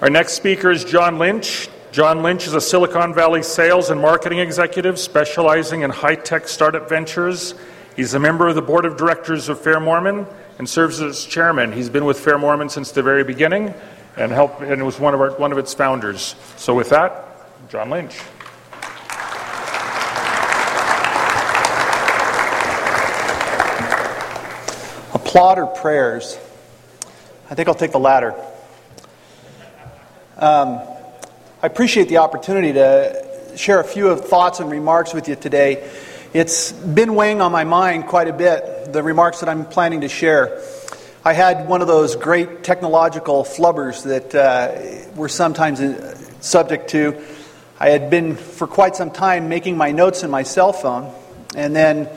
Our next speaker is John Lynch. John Lynch is a Silicon Valley sales and marketing executive specializing in high tech startup ventures. He's a member of the board of directors of Fair Mormon and serves as chairman. He's been with Fair Mormon since the very beginning and helped and was one of our, one of its founders. So with that, John Lynch. Applaud or prayers? I think I'll take the latter. Um, I appreciate the opportunity to share a few of thoughts and remarks with you today. It's been weighing on my mind quite a bit, the remarks that I'm planning to share. I had one of those great technological flubbers that uh, we're sometimes uh, subject to. I had been for quite some time making my notes in my cell phone, and then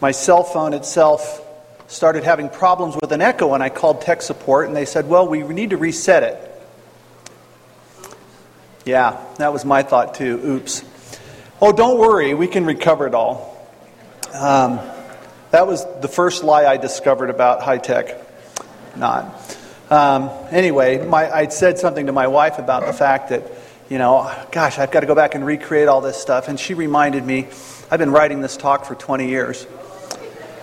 my cell phone itself started having problems with an echo, and I called tech support, and they said, Well, we need to reset it. Yeah, that was my thought too. Oops. Oh, don't worry, we can recover it all. Um, that was the first lie I discovered about high tech. Not. Um, anyway, my, I'd said something to my wife about the fact that, you know, gosh, I've got to go back and recreate all this stuff. And she reminded me, I've been writing this talk for 20 years.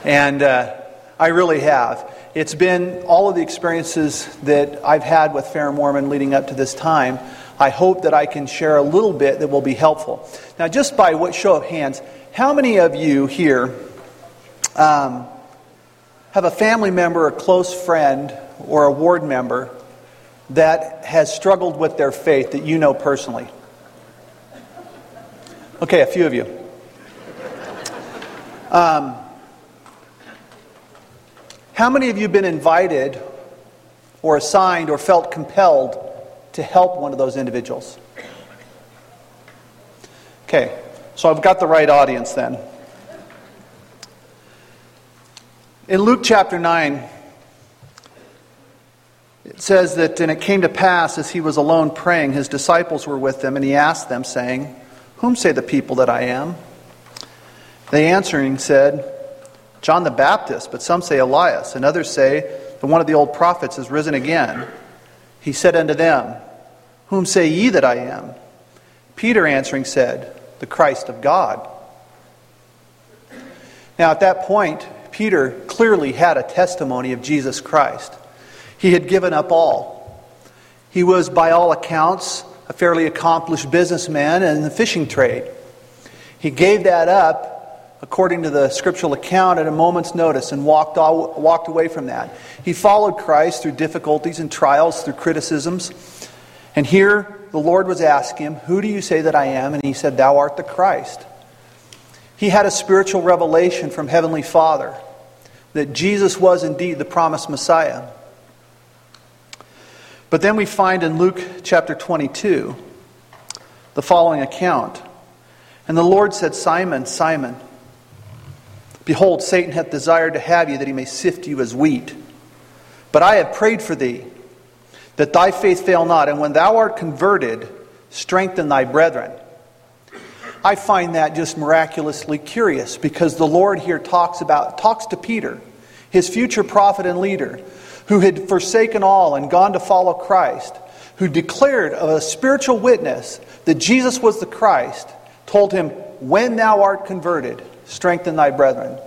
And uh, I really have. It's been all of the experiences that I've had with Fair Mormon leading up to this time I hope that I can share a little bit that will be helpful. Now, just by what show of hands, how many of you here um, have a family member, a close friend, or a ward member that has struggled with their faith that you know personally? Okay, a few of you. Um, how many of you have been invited or assigned or felt compelled to help one of those individuals. Okay, so I've got the right audience then. In Luke chapter 9, it says that, and it came to pass as he was alone praying, his disciples were with him, and he asked them, saying, Whom say the people that I am? They answering said, John the Baptist, but some say Elias, and others say that one of the old prophets is risen again. He said unto them, Whom say ye that I am? Peter answering said, The Christ of God. Now, at that point, Peter clearly had a testimony of Jesus Christ. He had given up all. He was, by all accounts, a fairly accomplished businessman in the fishing trade. He gave that up according to the scriptural account, at a moment's notice and walked, all, walked away from that. He followed Christ through difficulties and trials, through criticisms. And here the Lord was asking him, Who do you say that I am? And he said, Thou art the Christ. He had a spiritual revelation from Heavenly Father that Jesus was indeed the promised Messiah. But then we find in Luke chapter 22 the following account. And the Lord said, Simon, Simon, Behold, Satan hath desired to have you that he may sift you as wheat. But I have prayed for thee, that thy faith fail not, and when thou art converted, strengthen thy brethren. I find that just miraculously curious because the Lord here talks about talks to Peter, his future prophet and leader, who had forsaken all and gone to follow Christ, who declared a spiritual witness that Jesus was the Christ, told him, When thou art converted, strengthen thy brethren.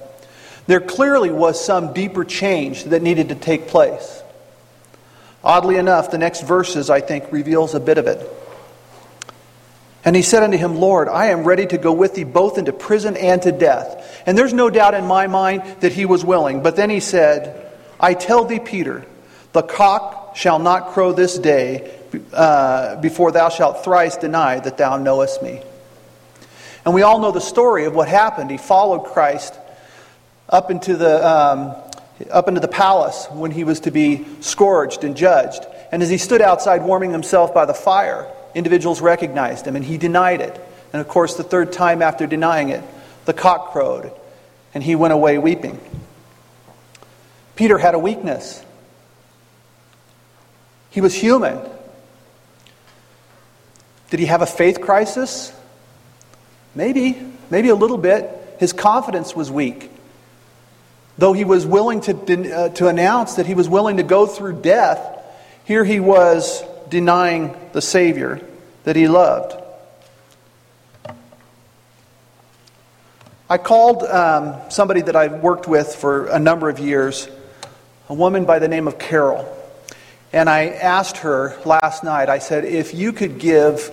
There clearly was some deeper change that needed to take place. Oddly enough, the next verses, I think, reveals a bit of it. And he said unto him, Lord, I am ready to go with thee both into prison and to death. And there's no doubt in my mind that he was willing. But then he said, I tell thee, Peter, the cock shall not crow this day uh, before thou shalt thrice deny that thou knowest me. And we all know the story of what happened. He followed Christ up into the, um, up into the palace when he was to be scourged and judged. And as he stood outside warming himself by the fire, individuals recognized him and he denied it. And of course, the third time after denying it, the cock crowed and he went away weeping. Peter had a weakness. He was human. Did he have a faith crisis? Maybe, maybe a little bit. His confidence was weak. Though he was willing to, uh, to announce that he was willing to go through death, here he was denying the Savior that he loved. I called um, somebody that I've worked with for a number of years, a woman by the name of Carol. And I asked her last night, I said, if you could give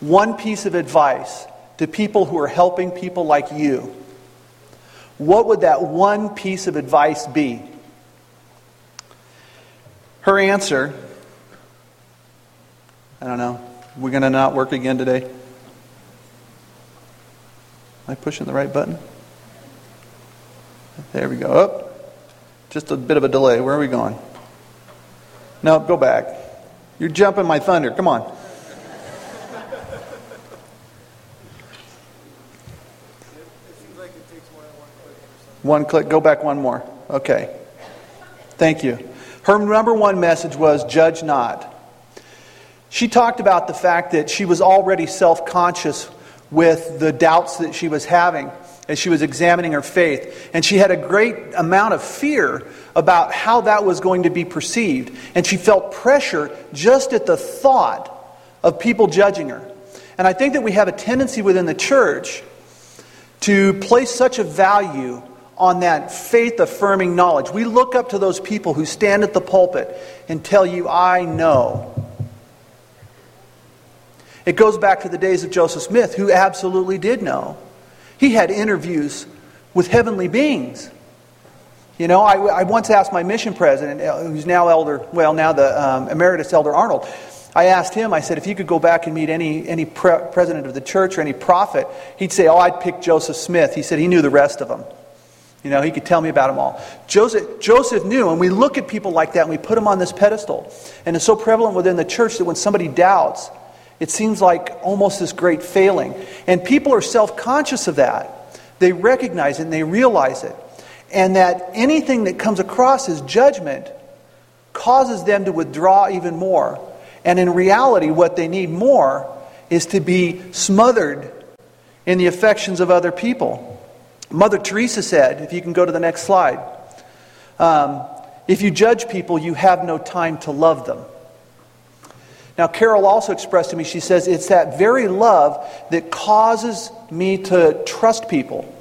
one piece of advice to people who are helping people like you, what would that one piece of advice be? Her answer, I don't know, we're going to not work again today? Am I pushing the right button? There we go. Oh, just a bit of a delay. Where are we going? No, go back. You're jumping my thunder. Come on. One click, go back one more. Okay. Thank you. Her number one message was judge not. She talked about the fact that she was already self conscious with the doubts that she was having as she was examining her faith. And she had a great amount of fear about how that was going to be perceived. And she felt pressure just at the thought of people judging her. And I think that we have a tendency within the church to place such a value on that faith affirming knowledge. We look up to those people who stand at the pulpit and tell you, I know. It goes back to the days of Joseph Smith, who absolutely did know. He had interviews with heavenly beings. You know, I, I once asked my mission president, uh, who's now elder, well, now the um, emeritus elder Arnold, I asked him, I said, if you could go back and meet any, any pre- president of the church or any prophet, he'd say, oh, I'd pick Joseph Smith. He said he knew the rest of them. You know, he could tell me about them all. Joseph, Joseph knew, and we look at people like that and we put them on this pedestal. And it's so prevalent within the church that when somebody doubts, it seems like almost this great failing. And people are self conscious of that. They recognize it and they realize it. And that anything that comes across as judgment causes them to withdraw even more. And in reality, what they need more is to be smothered in the affections of other people. Mother Teresa said, if you can go to the next slide, um, if you judge people, you have no time to love them. Now, Carol also expressed to me, she says, it's that very love that causes me to trust people.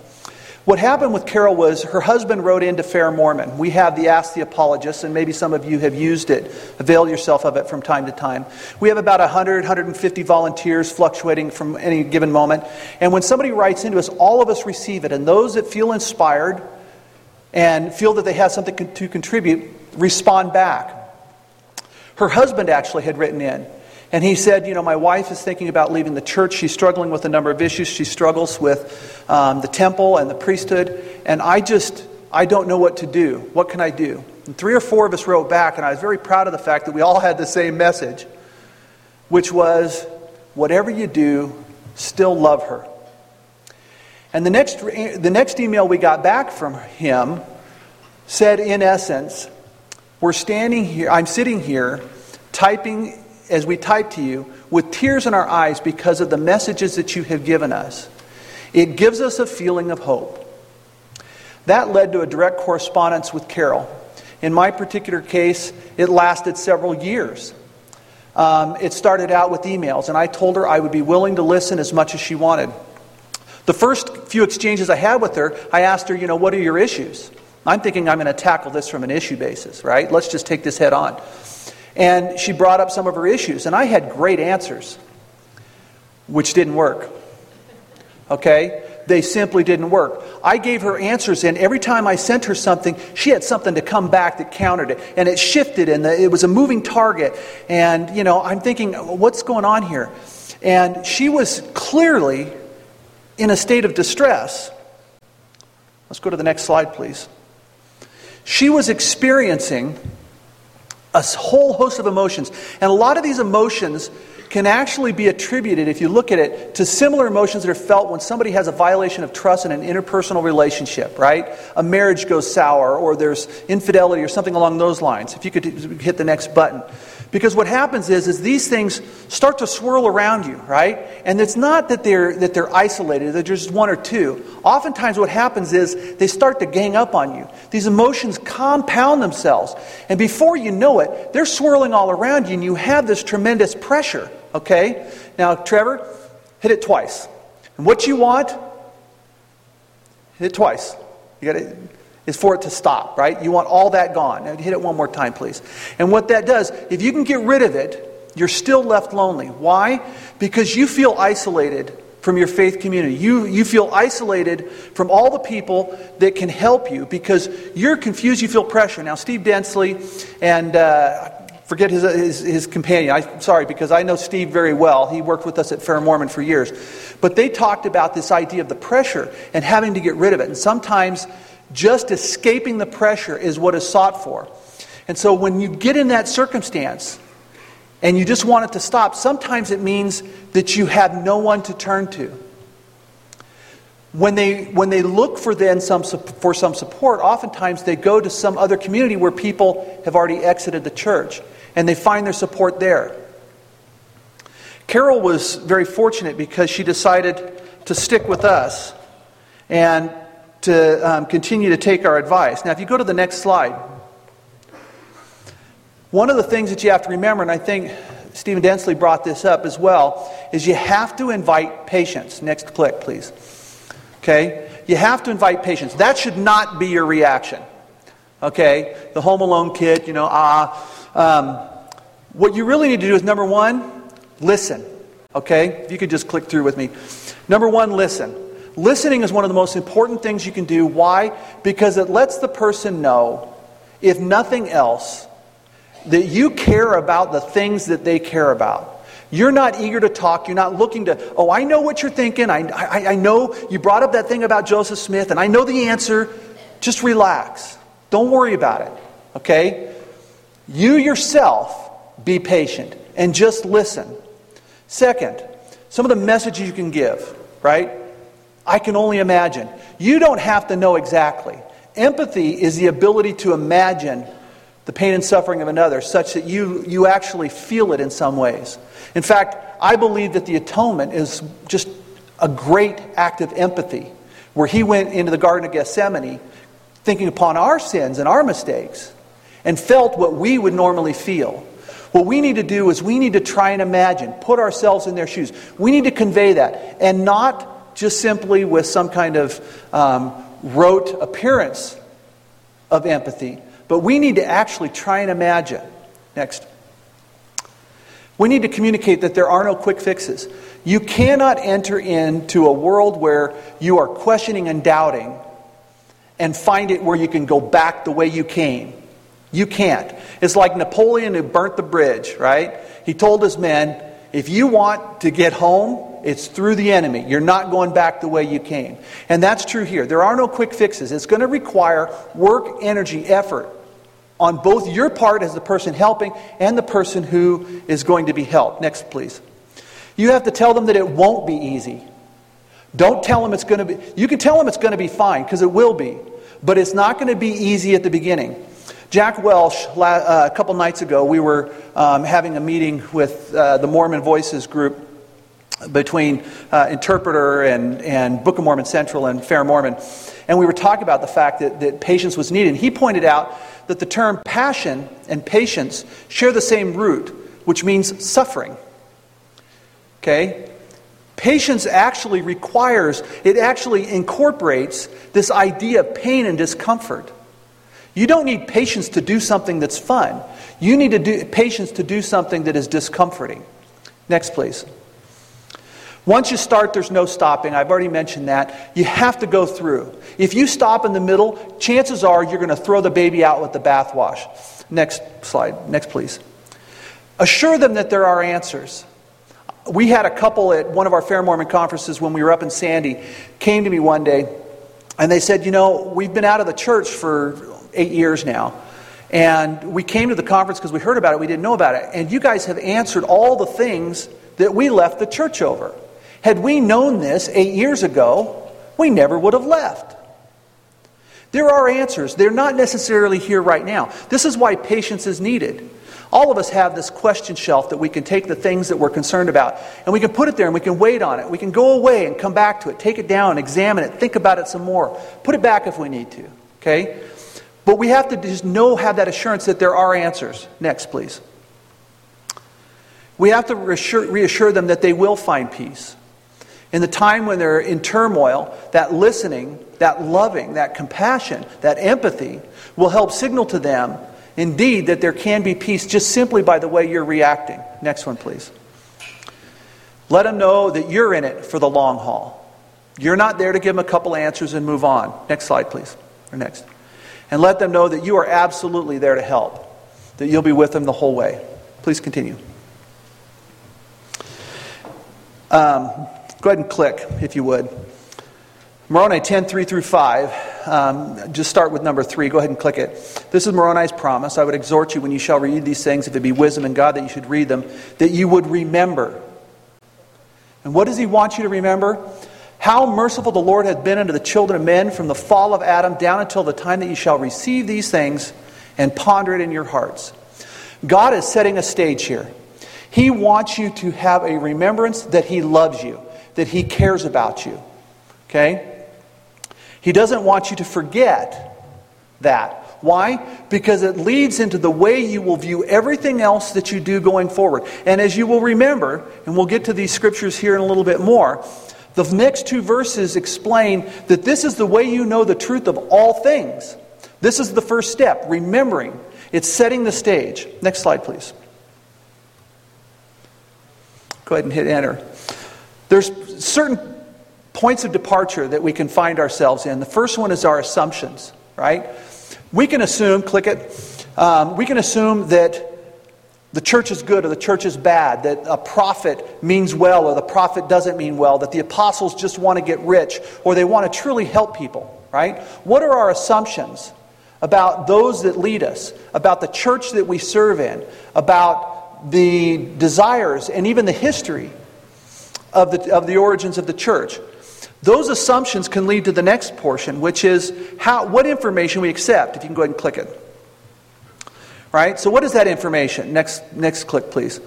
What happened with Carol was her husband wrote into Fair Mormon. We have the Ask the Apologist, and maybe some of you have used it. Avail yourself of it from time to time. We have about 100, 150 volunteers fluctuating from any given moment. And when somebody writes into us, all of us receive it. And those that feel inspired and feel that they have something to contribute respond back. Her husband actually had written in. And he said, You know, my wife is thinking about leaving the church. She's struggling with a number of issues. She struggles with um, the temple and the priesthood. And I just, I don't know what to do. What can I do? And three or four of us wrote back, and I was very proud of the fact that we all had the same message, which was whatever you do, still love her. And the next, the next email we got back from him said, in essence, we're standing here, I'm sitting here typing as we type to you with tears in our eyes because of the messages that you have given us. It gives us a feeling of hope. That led to a direct correspondence with Carol. In my particular case, it lasted several years. Um, it started out with emails, and I told her I would be willing to listen as much as she wanted. The first few exchanges I had with her, I asked her, you know, what are your issues? I'm thinking I'm going to tackle this from an issue basis, right? Let's just take this head on. And she brought up some of her issues, and I had great answers, which didn't work. Okay? They simply didn't work. I gave her answers, and every time I sent her something, she had something to come back that countered it. And it shifted, and it was a moving target. And, you know, I'm thinking, what's going on here? And she was clearly in a state of distress. Let's go to the next slide, please. She was experiencing a whole host of emotions. And a lot of these emotions can actually be attributed, if you look at it, to similar emotions that are felt when somebody has a violation of trust in an interpersonal relationship, right? A marriage goes sour, or there's infidelity, or something along those lines. If you could hit the next button. Because what happens is, is these things start to swirl around you, right? And it's not that they're, that they're isolated, they're just one or two. Oftentimes what happens is they start to gang up on you. These emotions compound themselves. And before you know it, they're swirling all around you and you have this tremendous pressure, okay? Now, Trevor, hit it twice. And what you want, hit it twice. You got to is for it to stop, right? You want all that gone. Now, hit it one more time, please. And what that does, if you can get rid of it, you're still left lonely. Why? Because you feel isolated from your faith community. You, you feel isolated from all the people that can help you because you're confused, you feel pressure. Now, Steve Densley and uh, forget his, his, his, companion. I'm sorry, because I know Steve very well. He worked with us at Fair Mormon for years. But they talked about this idea of the pressure and having to get rid of it. And sometimes just escaping the pressure is what is sought for. And so when you get in that circumstance and you just want it to stop, sometimes it means that you have no one to turn to. When they, when they look for then some, for some support, oftentimes they go to some other community where people have already exited the church and they find their support there. Carol was very fortunate because she decided to stick with us. And to um, continue to take our advice. Now, if you go to the next slide, one of the things that you have to remember, and I think Stephen Densley brought this up as well, is you have to invite patience. Next click, please. Okay? You have to invite patience. That should not be your reaction. Okay? The Home Alone kid, you know, ah. Um, what you really need to do is number one, listen. Okay? If you could just click through with me. Number one, listen. Listening is one of the most important things you can do. Why? Because it lets the person know, if nothing else, that you care about the things that they care about. You're not eager to talk. You're not looking to, oh, I know what you're thinking. I, I, I know you brought up that thing about Joseph Smith, and I know the answer. Just relax. Don't worry about it. Okay? You yourself be patient and just listen. Second, some of the messages you can give, right? I can only imagine. You don't have to know exactly. Empathy is the ability to imagine the pain and suffering of another such that you, you actually feel it in some ways. In fact, I believe that the atonement is just a great act of empathy, where he went into the Garden of Gethsemane thinking upon our sins and our mistakes and felt what we would normally feel. What we need to do is we need to try and imagine, put ourselves in their shoes. We need to convey that and not just simply with some kind of um, rote appearance of empathy, but we need to actually try and imagine. Next. We need to communicate that there are no quick fixes. You cannot enter into a world where you are questioning and doubting and find it where you can go back the way you came. You can't. It's like Napoleon who burnt the bridge, right? He told his men, if you want to get home, it's through the enemy. You're not going back the way you came. And that's true here. There are no quick fixes. It's going to require work, energy, effort on both your part as the person helping and the person who is going to be helped. Next, please. You have to tell them that it won't be easy. Don't tell them it's going to be, you can tell them it's going to be fine because it will be, but it's not going to be easy at the beginning. Jack Welch, uh, a couple nights ago, we were um, having a meeting with uh, the Mormon Voices group between uh, Interpreter and, and Book of Mormon Central and Fair Mormon. And we were talking about the fact that, that patience was needed. And he pointed out that the term passion and patience share the same root, which means suffering. Okay? Patience actually requires, it actually incorporates this idea of pain and discomfort. You don't need patience to do something that's fun. You need to do, patience to do something that is discomforting. Next, please. Once you start, there's no stopping. I've already mentioned that. You have to go through. If you stop in the middle, chances are you're going to throw the baby out with the bathwash. Next slide. Next, please. Assure them that there are answers. We had a couple at one of our Fair Mormon conferences when we were up in Sandy, came to me one day, and they said, You know, we've been out of the church for eight years now. And we came to the conference because we heard about it, we didn't know about it. And you guys have answered all the things that we left the church over. Had we known this eight years ago, we never would have left. There are answers. They're not necessarily here right now. This is why patience is needed. All of us have this question shelf that we can take the things that we're concerned about and we can put it there and we can wait on it. We can go away and come back to it, take it down, examine it, think about it some more, put it back if we need to. Okay? But we have to just know, have that assurance that there are answers. Next, please. We have to reassure, reassure them that they will find peace. In the time when they're in turmoil, that listening, that loving, that compassion, that empathy will help signal to them, indeed, that there can be peace just simply by the way you're reacting. Next one, please. Let them know that you're in it for the long haul. You're not there to give them a couple answers and move on. Next slide, please. Or next and let them know that you are absolutely there to help, that you'll be with them the whole way. Please continue. Um, go ahead and click, if you would. Moroni 10, 3 through 5. Um, just start with number 3. Go ahead and click it. This is Moroni's promise. I would exhort you when you shall read these things, if it be wisdom in God, that you should read them, that you would remember. And what does he want you to remember? How merciful the Lord hath been unto the children of men from the fall of Adam down until the time that ye shall receive these things and ponder it in your hearts. God is setting a stage here. He wants you to have a remembrance that He loves you, that He cares about you. Okay? He doesn't want you to forget that. Why? Because it leads into the way you will view everything else that you do going forward. And as you will remember, and we'll get to these scriptures here in a little bit more, the next two verses explain that this is the way you know the truth of all things. This is the first step, remembering. It's setting the stage. Next slide, please. Go ahead and hit enter. There's certain points of departure that we can find ourselves in. The first one is our assumptions, right? We can assume, click it, um, we can assume that the church is good or the church is bad, that a prophet means well or the prophet doesn't mean well, that the apostles just want to get rich or they want to truly help people, right? What are our assumptions about those that lead us, about the church that we serve in, about the desires and even the history of the, of the origins of the church? Those assumptions can lead to the next portion, which is how, what information we accept. If you can go ahead and click it. Right? So, what is that information? Next, next click, please.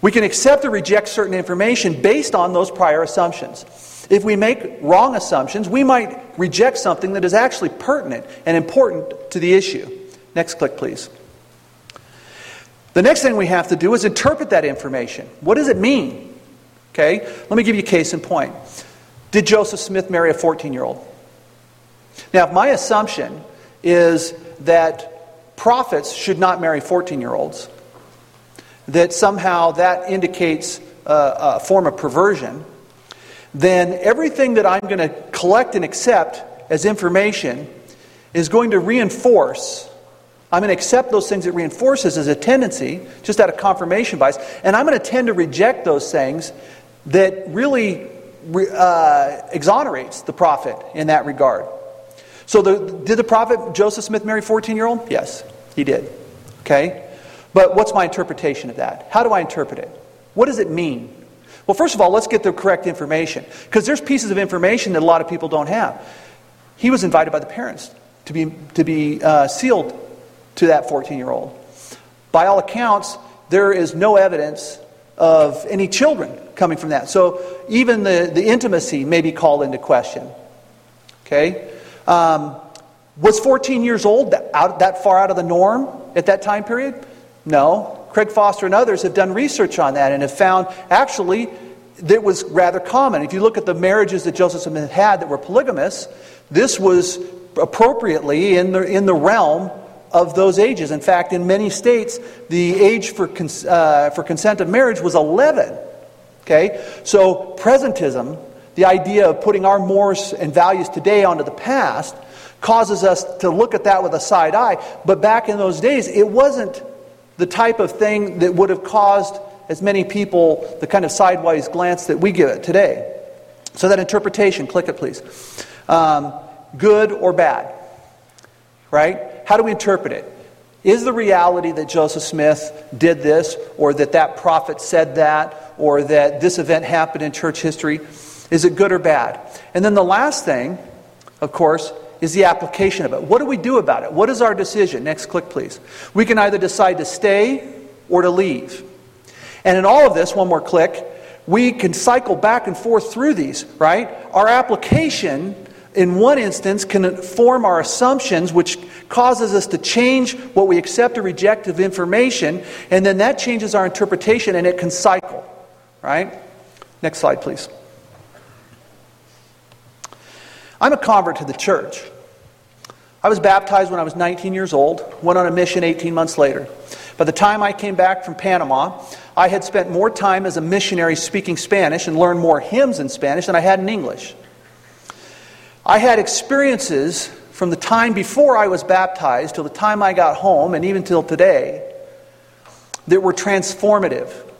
We can accept or reject certain information based on those prior assumptions. If we make wrong assumptions, we might reject something that is actually pertinent and important to the issue. Next click, please. The next thing we have to do is interpret that information. What does it mean? Okay, let me give you a case in point. Did Joseph Smith marry a 14 year old? Now, if my assumption is that prophets should not marry 14 year olds, that somehow that indicates a, a form of perversion, then everything that I'm going to collect and accept as information is going to reinforce. I'm going to accept those things it reinforces as a tendency, just out of confirmation bias, and I'm going to tend to reject those things that really uh, exonerates the prophet in that regard. So, the, did the prophet Joseph Smith marry 14 year old? Yes, he did. Okay? But what's my interpretation of that? How do I interpret it? What does it mean? Well, first of all, let's get the correct information. Because there's pieces of information that a lot of people don't have. He was invited by the parents to be, to be uh, sealed to that 14 year old. By all accounts, there is no evidence of any children coming from that. So even the, the intimacy may be called into question. Okay? Um, was 14 years old that, out, that far out of the norm at that time period? No. Craig Foster and others have done research on that and have found actually that was rather common. If you look at the marriages that Joseph Smith had that were polygamous, this was appropriately in the, in the realm of those ages. In fact, in many states, the age for, cons- uh, for consent of marriage was 11. Okay? So, presentism the idea of putting our mores and values today onto the past causes us to look at that with a side eye. But back in those days, it wasn't the type of thing that would have caused as many people the kind of sidewise glance that we give it today. So, that interpretation, click it please. Um, good or bad? Right? How do we interpret it? Is the reality that Joseph Smith did this, or that that prophet said that, or that this event happened in church history? Is it good or bad? And then the last thing, of course, is the application of it. What do we do about it? What is our decision? Next click, please. We can either decide to stay or to leave. And in all of this, one more click, we can cycle back and forth through these, right? Our application, in one instance, can inform our assumptions, which causes us to change what we accept or reject of information, and then that changes our interpretation and it can cycle, right? Next slide, please. I'm a convert to the church. I was baptized when I was 19 years old, went on a mission 18 months later. By the time I came back from Panama, I had spent more time as a missionary speaking Spanish and learned more hymns in Spanish than I had in English. I had experiences from the time before I was baptized till the time I got home and even till today that were transformative.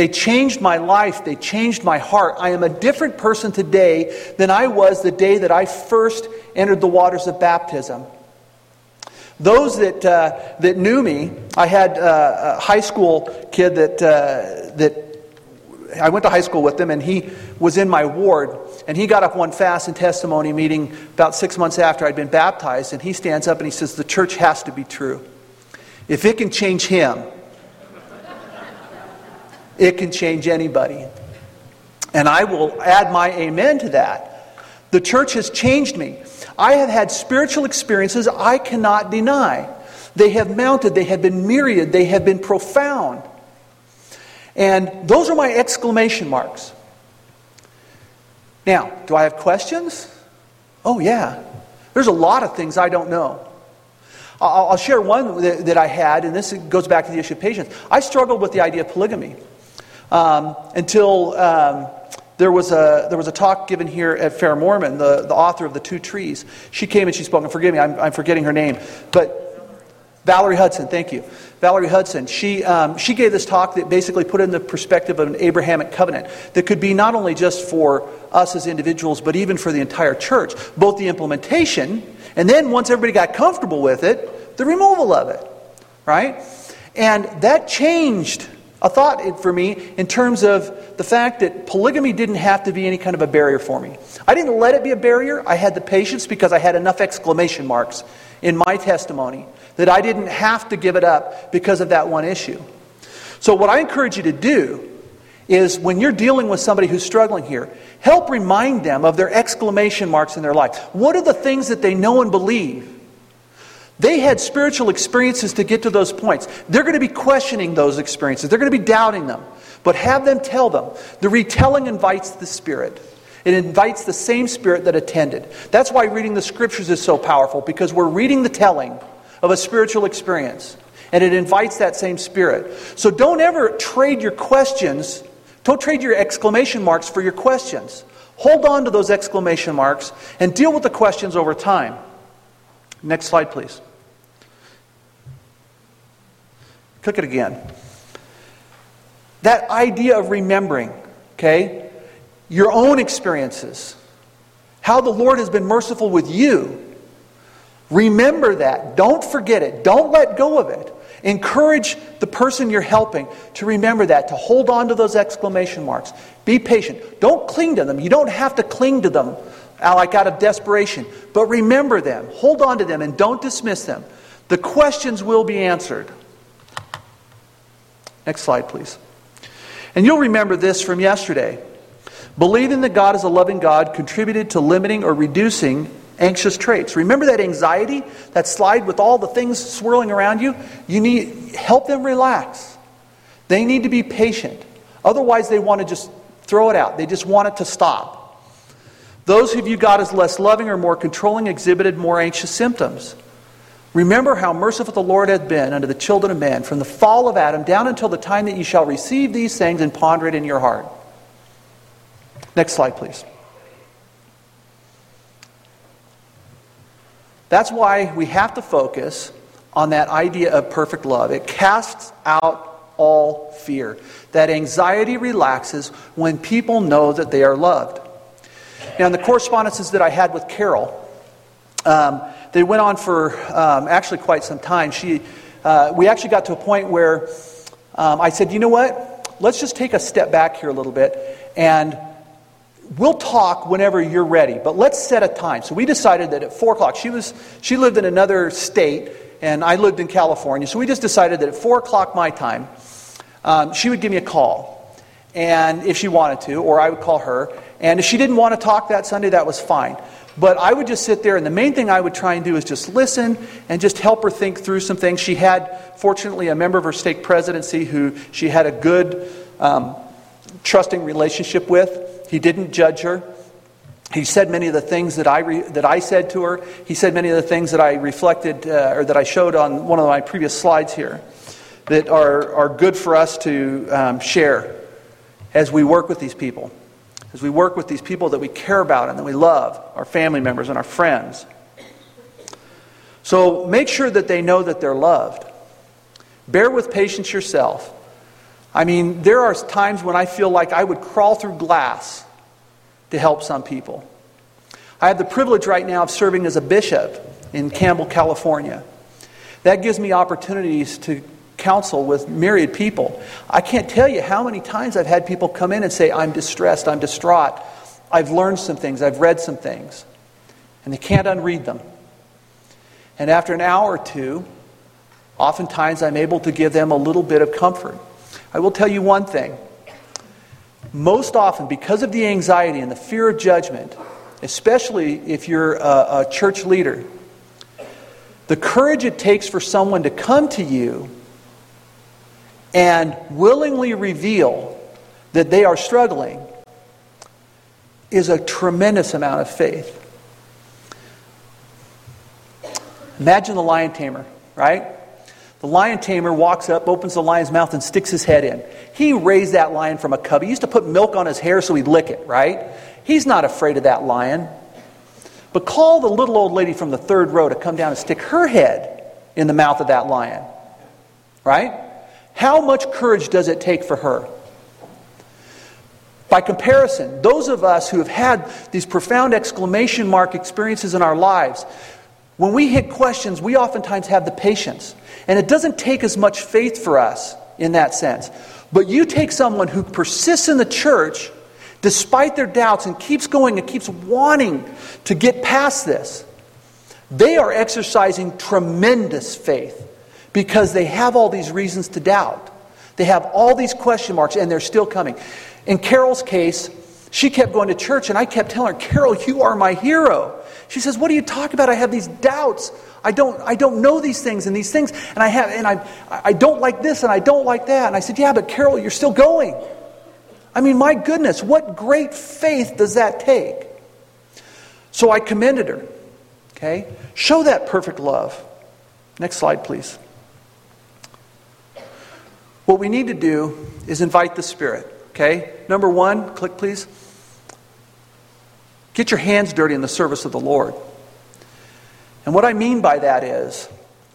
They changed my life. They changed my heart. I am a different person today than I was the day that I first entered the waters of baptism. Those that, uh, that knew me, I had uh, a high school kid that, uh, that I went to high school with him, and he was in my ward. And he got up one fast and testimony meeting about six months after I'd been baptized, and he stands up and he says, The church has to be true. If it can change him, it can change anybody. And I will add my amen to that. The church has changed me. I have had spiritual experiences I cannot deny. They have mounted, they have been myriad, they have been profound. And those are my exclamation marks. Now, do I have questions? Oh, yeah. There's a lot of things I don't know. I'll share one that I had, and this goes back to the issue of patience. I struggled with the idea of polygamy um, until um, there was a, there was a talk given here at Fair Mormon, the, the author of The Two Trees. She came and she spoke, and forgive me, I'm, I'm forgetting her name, but Valerie Hudson, thank you. Valerie Hudson, she, um, she gave this talk that basically put in the perspective of an Abrahamic covenant that could be not only just for us as individuals, but even for the entire church. Both the implementation, and then once everybody got comfortable with it, the removal of it, right? And that changed a thought for me in terms of the fact that polygamy didn't have to be any kind of a barrier for me. I didn't let it be a barrier. I had the patience because I had enough exclamation marks in my testimony that I didn't have to give it up because of that one issue. So, what I encourage you to do is when you're dealing with somebody who's struggling here, help remind them of their exclamation marks in their life. What are the things that they know and believe? They had spiritual experiences to get to those points. They're going to be questioning those experiences, they're going to be doubting them. But have them tell them. The retelling invites the Spirit. It invites the same Spirit that attended. That's why reading the Scriptures is so powerful, because we're reading the telling of a spiritual experience. And it invites that same Spirit. So don't ever trade your questions, don't trade your exclamation marks for your questions. Hold on to those exclamation marks and deal with the questions over time. Next slide, please. Click it again. That idea of remembering, okay, your own experiences, how the Lord has been merciful with you. Remember that. Don't forget it. Don't let go of it. Encourage the person you're helping to remember that, to hold on to those exclamation marks. Be patient. Don't cling to them. You don't have to cling to them uh, like out of desperation, but remember them. Hold on to them and don't dismiss them. The questions will be answered. Next slide, please. And you'll remember this from yesterday. Believing that God is a loving God contributed to limiting or reducing anxious traits. Remember that anxiety, that slide with all the things swirling around you? You need help them relax. They need to be patient. Otherwise, they want to just throw it out. They just want it to stop. Those who view God as less loving or more controlling exhibited more anxious symptoms. Remember how merciful the Lord hath been unto the children of men from the fall of Adam down until the time that you shall receive these things and ponder it in your heart. Next slide, please. That's why we have to focus on that idea of perfect love. It casts out all fear. That anxiety relaxes when people know that they are loved. Now, in the correspondences that I had with Carol, um, they went on for um, actually quite some time. She, uh, we actually got to a point where um, I said, you know what? Let's just take a step back here a little bit and we'll talk whenever you're ready, but let's set a time. So we decided that at 4 o'clock, she, was, she lived in another state, and I lived in California. So we just decided that at 4 o'clock my time, um, she would give me a call. And if she wanted to, or I would call her. And if she didn't want to talk that Sunday, that was fine. But I would just sit there, and the main thing I would try and do is just listen and just help her think through some things. She had, fortunately, a member of her state presidency who she had a good, um, trusting relationship with. He didn't judge her. He said many of the things that I, re- that I said to her. He said many of the things that I reflected uh, or that I showed on one of my previous slides here that are, are good for us to um, share as we work with these people as we work with these people that we care about and that we love, our family members and our friends. So make sure that they know that they're loved. Bear with patience yourself. I mean, there are times when I feel like I would crawl through glass to help some people. I have the privilege right now of serving as a bishop in Campbell, California. That gives me opportunities to counsel with myriad people. I can't tell you how many times I've had people come in and say, I'm distressed, I'm distraught, I've learned some things, I've read some things, and they can't unread them. And after an hour or two, oftentimes I'm able to give them a little bit of comfort. I will tell you one thing. Most often, because of the anxiety and the fear of judgment, especially if you're a, a church leader, the courage it takes for someone to come to you and willingly reveal that they are struggling is a tremendous amount of faith. Imagine the lion tamer, right? The lion tamer walks up, opens the lion's mouth, and sticks his head in. He raised that lion from a cub. He used to put milk on his hair so he'd lick it, right? He's not afraid of that lion. But call the little old lady from the third row to come down and stick her head in the mouth of that lion, right? How much courage does it take for her? By comparison, those of us who have had these profound exclamation mark experiences in our lives, when we hit questions, we oftentimes have the patience. And it doesn't take as much faith for us in that sense. But you take someone who persists in the church despite their doubts and keeps going and keeps wanting to get past this, they are exercising tremendous faith because they have all these reasons to doubt. They have all these question marks and they're still coming. In Carol's case, she kept going to church and I kept telling her, Carol, you are my hero. She says, What are you talking about? I have these doubts. I don't, I don't know these things and these things, and I have and I, I don't like this and I don't like that. And I said, Yeah, but Carol, you're still going. I mean, my goodness, what great faith does that take? So I commended her. Okay? Show that perfect love. Next slide, please. What we need to do is invite the Spirit. Okay? Number one, click please. Get your hands dirty in the service of the Lord. And what I mean by that is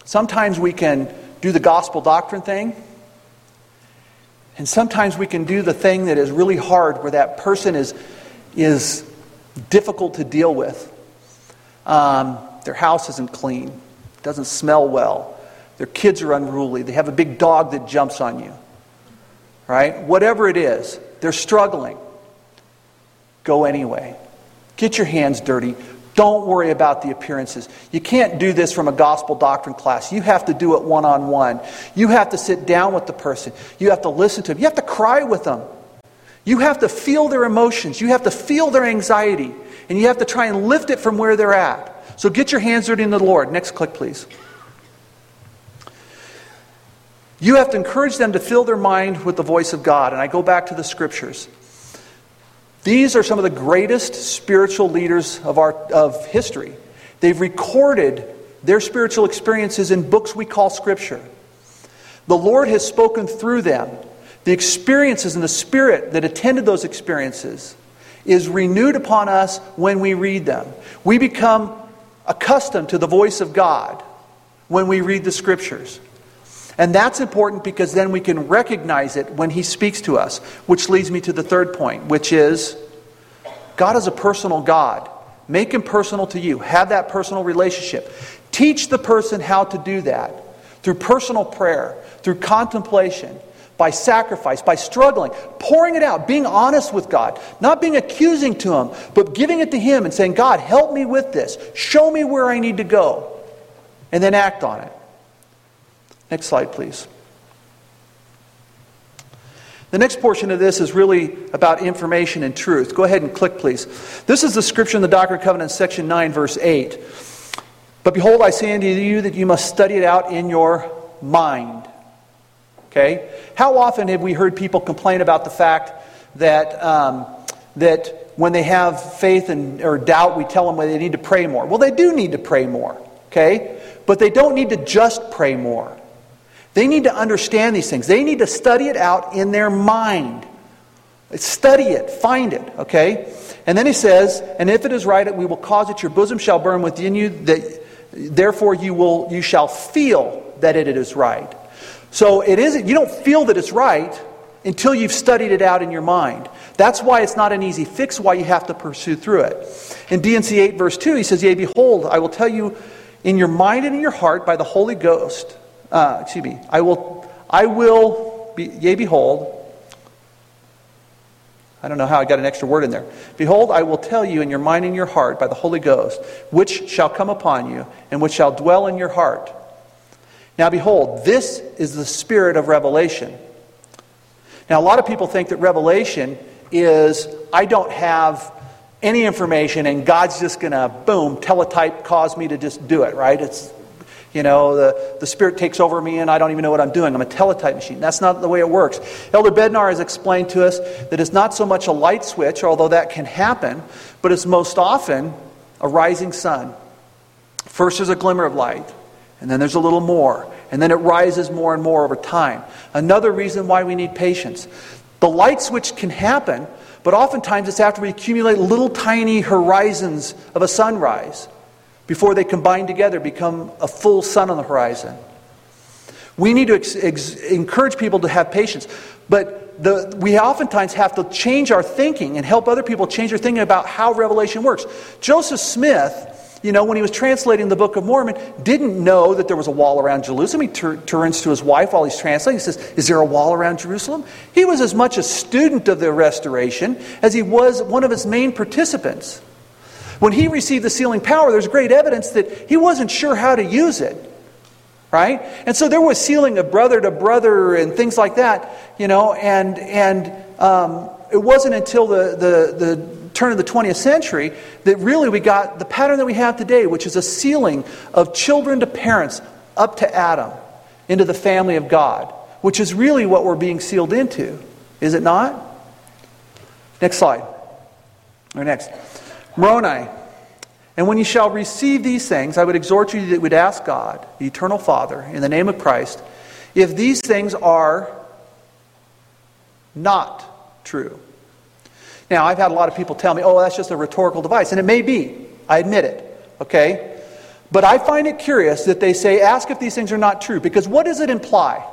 sometimes we can do the gospel doctrine thing, and sometimes we can do the thing that is really hard where that person is, is difficult to deal with. Um, their house isn't clean, doesn't smell well, their kids are unruly. They have a big dog that jumps on you. Right? Whatever it is, they're struggling. Go anyway. Get your hands dirty. Don't worry about the appearances. You can't do this from a gospel doctrine class. You have to do it one on one. You have to sit down with the person. You have to listen to them. You have to cry with them. You have to feel their emotions. You have to feel their anxiety. And you have to try and lift it from where they're at. So get your hands dirty in the Lord. Next click, please. You have to encourage them to fill their mind with the voice of God. And I go back to the scriptures. These are some of the greatest spiritual leaders of, our, of history. They've recorded their spiritual experiences in books we call scripture. The Lord has spoken through them. The experiences and the spirit that attended those experiences is renewed upon us when we read them. We become accustomed to the voice of God when we read the scriptures. And that's important because then we can recognize it when He speaks to us, which leads me to the third point, which is God is a personal God. Make Him personal to you. Have that personal relationship. Teach the person how to do that through personal prayer, through contemplation, by sacrifice, by struggling, pouring it out, being honest with God, not being accusing to Him, but giving it to Him and saying, God, help me with this. Show me where I need to go. And then act on it. Next slide, please. The next portion of this is really about information and truth. Go ahead and click, please. This is the scripture in the Doctrine and Covenants, section 9, verse 8. But behold, I say unto you that you must study it out in your mind. Okay? How often have we heard people complain about the fact that, um, that when they have faith and, or doubt, we tell them they need to pray more? Well, they do need to pray more. Okay? But they don't need to just pray more. They need to understand these things. They need to study it out in their mind. Study it, find it, okay? And then he says, And if it is right, we will cause it, your bosom shall burn within you, that therefore you will you shall feel that it is right. So it isn't you don't feel that it's right until you've studied it out in your mind. That's why it's not an easy fix, why you have to pursue through it. In D&C 8, verse 2, he says, Yea, behold, I will tell you in your mind and in your heart by the Holy Ghost uh, excuse me, I will, I will, be, yea, behold, I don't know how I got an extra word in there. Behold, I will tell you in your mind and your heart by the Holy Ghost, which shall come upon you, and which shall dwell in your heart. Now, behold, this is the spirit of revelation. Now, a lot of people think that revelation is I don't have any information and God's just going to, boom, teletype cause me to just do it, right? It's you know, the, the Spirit takes over me and I don't even know what I'm doing. I'm a teletype machine. That's not the way it works. Elder Bednar has explained to us that it's not so much a light switch, although that can happen, but it's most often a rising sun. First, there's a glimmer of light, and then there's a little more, and then it rises more and more over time. Another reason why we need patience. The light switch can happen, but oftentimes it's after we accumulate little tiny horizons of a sunrise before they combine together, become a full sun on the horizon. We need to ex- ex- encourage people to have patience, but the, we oftentimes have to change our thinking and help other people change their thinking about how Revelation works. Joseph Smith, you know, when he was translating the Book of Mormon, didn't know that there was a wall around Jerusalem. He tur- turns to his wife while he's translating. He says, Is there a wall around Jerusalem? He was as much a student of the restoration as he was one of its main participants. When he received the sealing power, there's great evidence that he wasn't sure how to use it. Right? And so there was sealing of brother to brother and things like that, you know, and, and um, it wasn't until the, the, the turn of the 20th century that really we got the pattern that we have today, which is a sealing of children to parents up to Adam into the family of God, which is really what we're being sealed into, is it not? Next slide. Or next. Moroni. And when you shall receive these things, I would exhort you that you would ask God, the eternal Father, in the name of Christ, if these things are not true. Now, I've had a lot of people tell me, oh, that's just a rhetorical device. And it may be. I admit it. Okay? But I find it curious that they say, ask if these things are not true. Because what does it imply?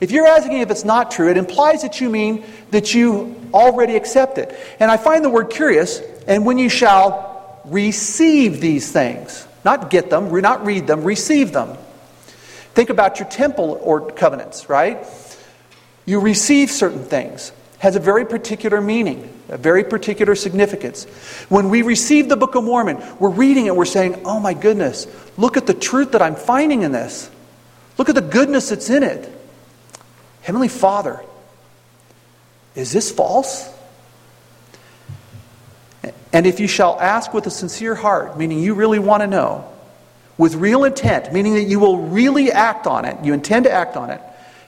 If you're asking if it's not true, it implies that you mean that you already accept it. And I find the word curious, and when you shall receive these things, not get them, not read them, receive them. Think about your temple or covenants, right? You receive certain things. Has a very particular meaning, a very particular significance. When we receive the Book of Mormon, we're reading it, we're saying, oh my goodness, look at the truth that I'm finding in this. Look at the goodness that's in it. Heavenly Father, is this false? And if you shall ask with a sincere heart, meaning you really want to know, with real intent, meaning that you will really act on it, you intend to act on it,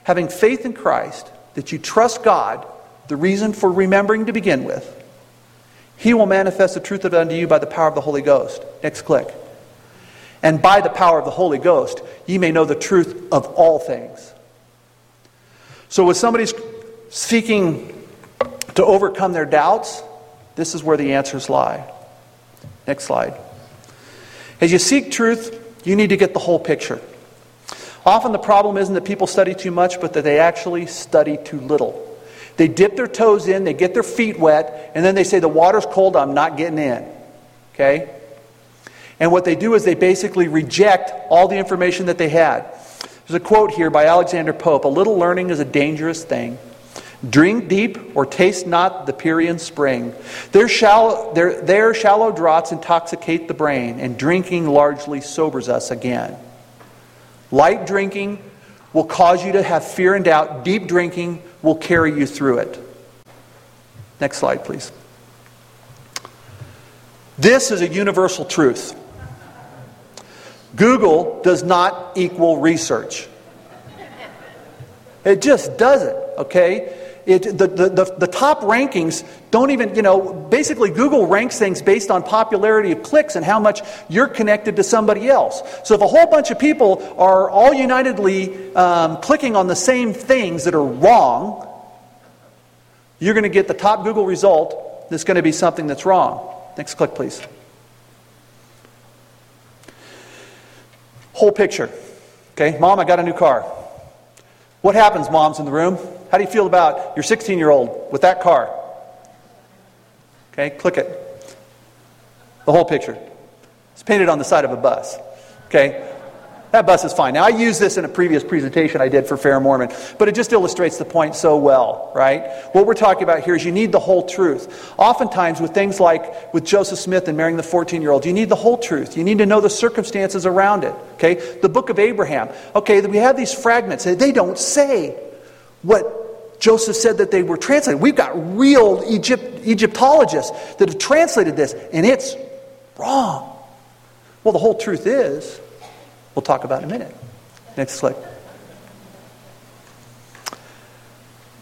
having faith in Christ, that you trust God, the reason for remembering to begin with, He will manifest the truth of it unto you by the power of the Holy Ghost. Next click. And by the power of the Holy Ghost, ye may know the truth of all things so, when somebody's seeking to overcome their doubts, this is where the answers lie. Next slide. As you seek truth, you need to get the whole picture. Often the problem isn't that people study too much, but that they actually study too little. They dip their toes in, they get their feet wet, and then they say, The water's cold, I'm not getting in. Okay? And what they do is they basically reject all the information that they had. There's a quote here by Alexander Pope A little learning is a dangerous thing. Drink deep or taste not the Pierian spring. There, shallow, there, there shallow draughts intoxicate the brain, and drinking largely sobers us again. Light drinking will cause you to have fear and doubt. Deep drinking will carry you through it. Next slide, please. This is a universal truth. Google does not equal research. It just doesn't, okay? It, the, the, the, the, top rankings don't even, you know, basically Google ranks things based on popularity of clicks and how much you're connected to somebody else. So if a whole bunch of people are all unitedly um, clicking on the same things that are wrong, you're going to get the top Google result that's going to be something that's wrong. Next click, please. Whole picture. Okay, mom, I got a new car. What happens, moms in the room? How do you feel about your 16 year old with that car? Okay, click it. The whole picture. It's painted on the side of a bus. Okay, that bus is fine. Now, I used this in a previous presentation I did for Fair Mormon, but it just illustrates the point so well, right? What we're talking about here is you need the whole truth. Oftentimes, with things like with Joseph Smith and marrying the 14 year old, you need the whole truth. You need to know the circumstances around it, okay? The book of Abraham, okay, we have these fragments. They don't say what Joseph said that they were translated. We've got real Egypt, Egyptologists that have translated this, and it's wrong. Well, the whole truth is we'll talk about in a minute. Next slide.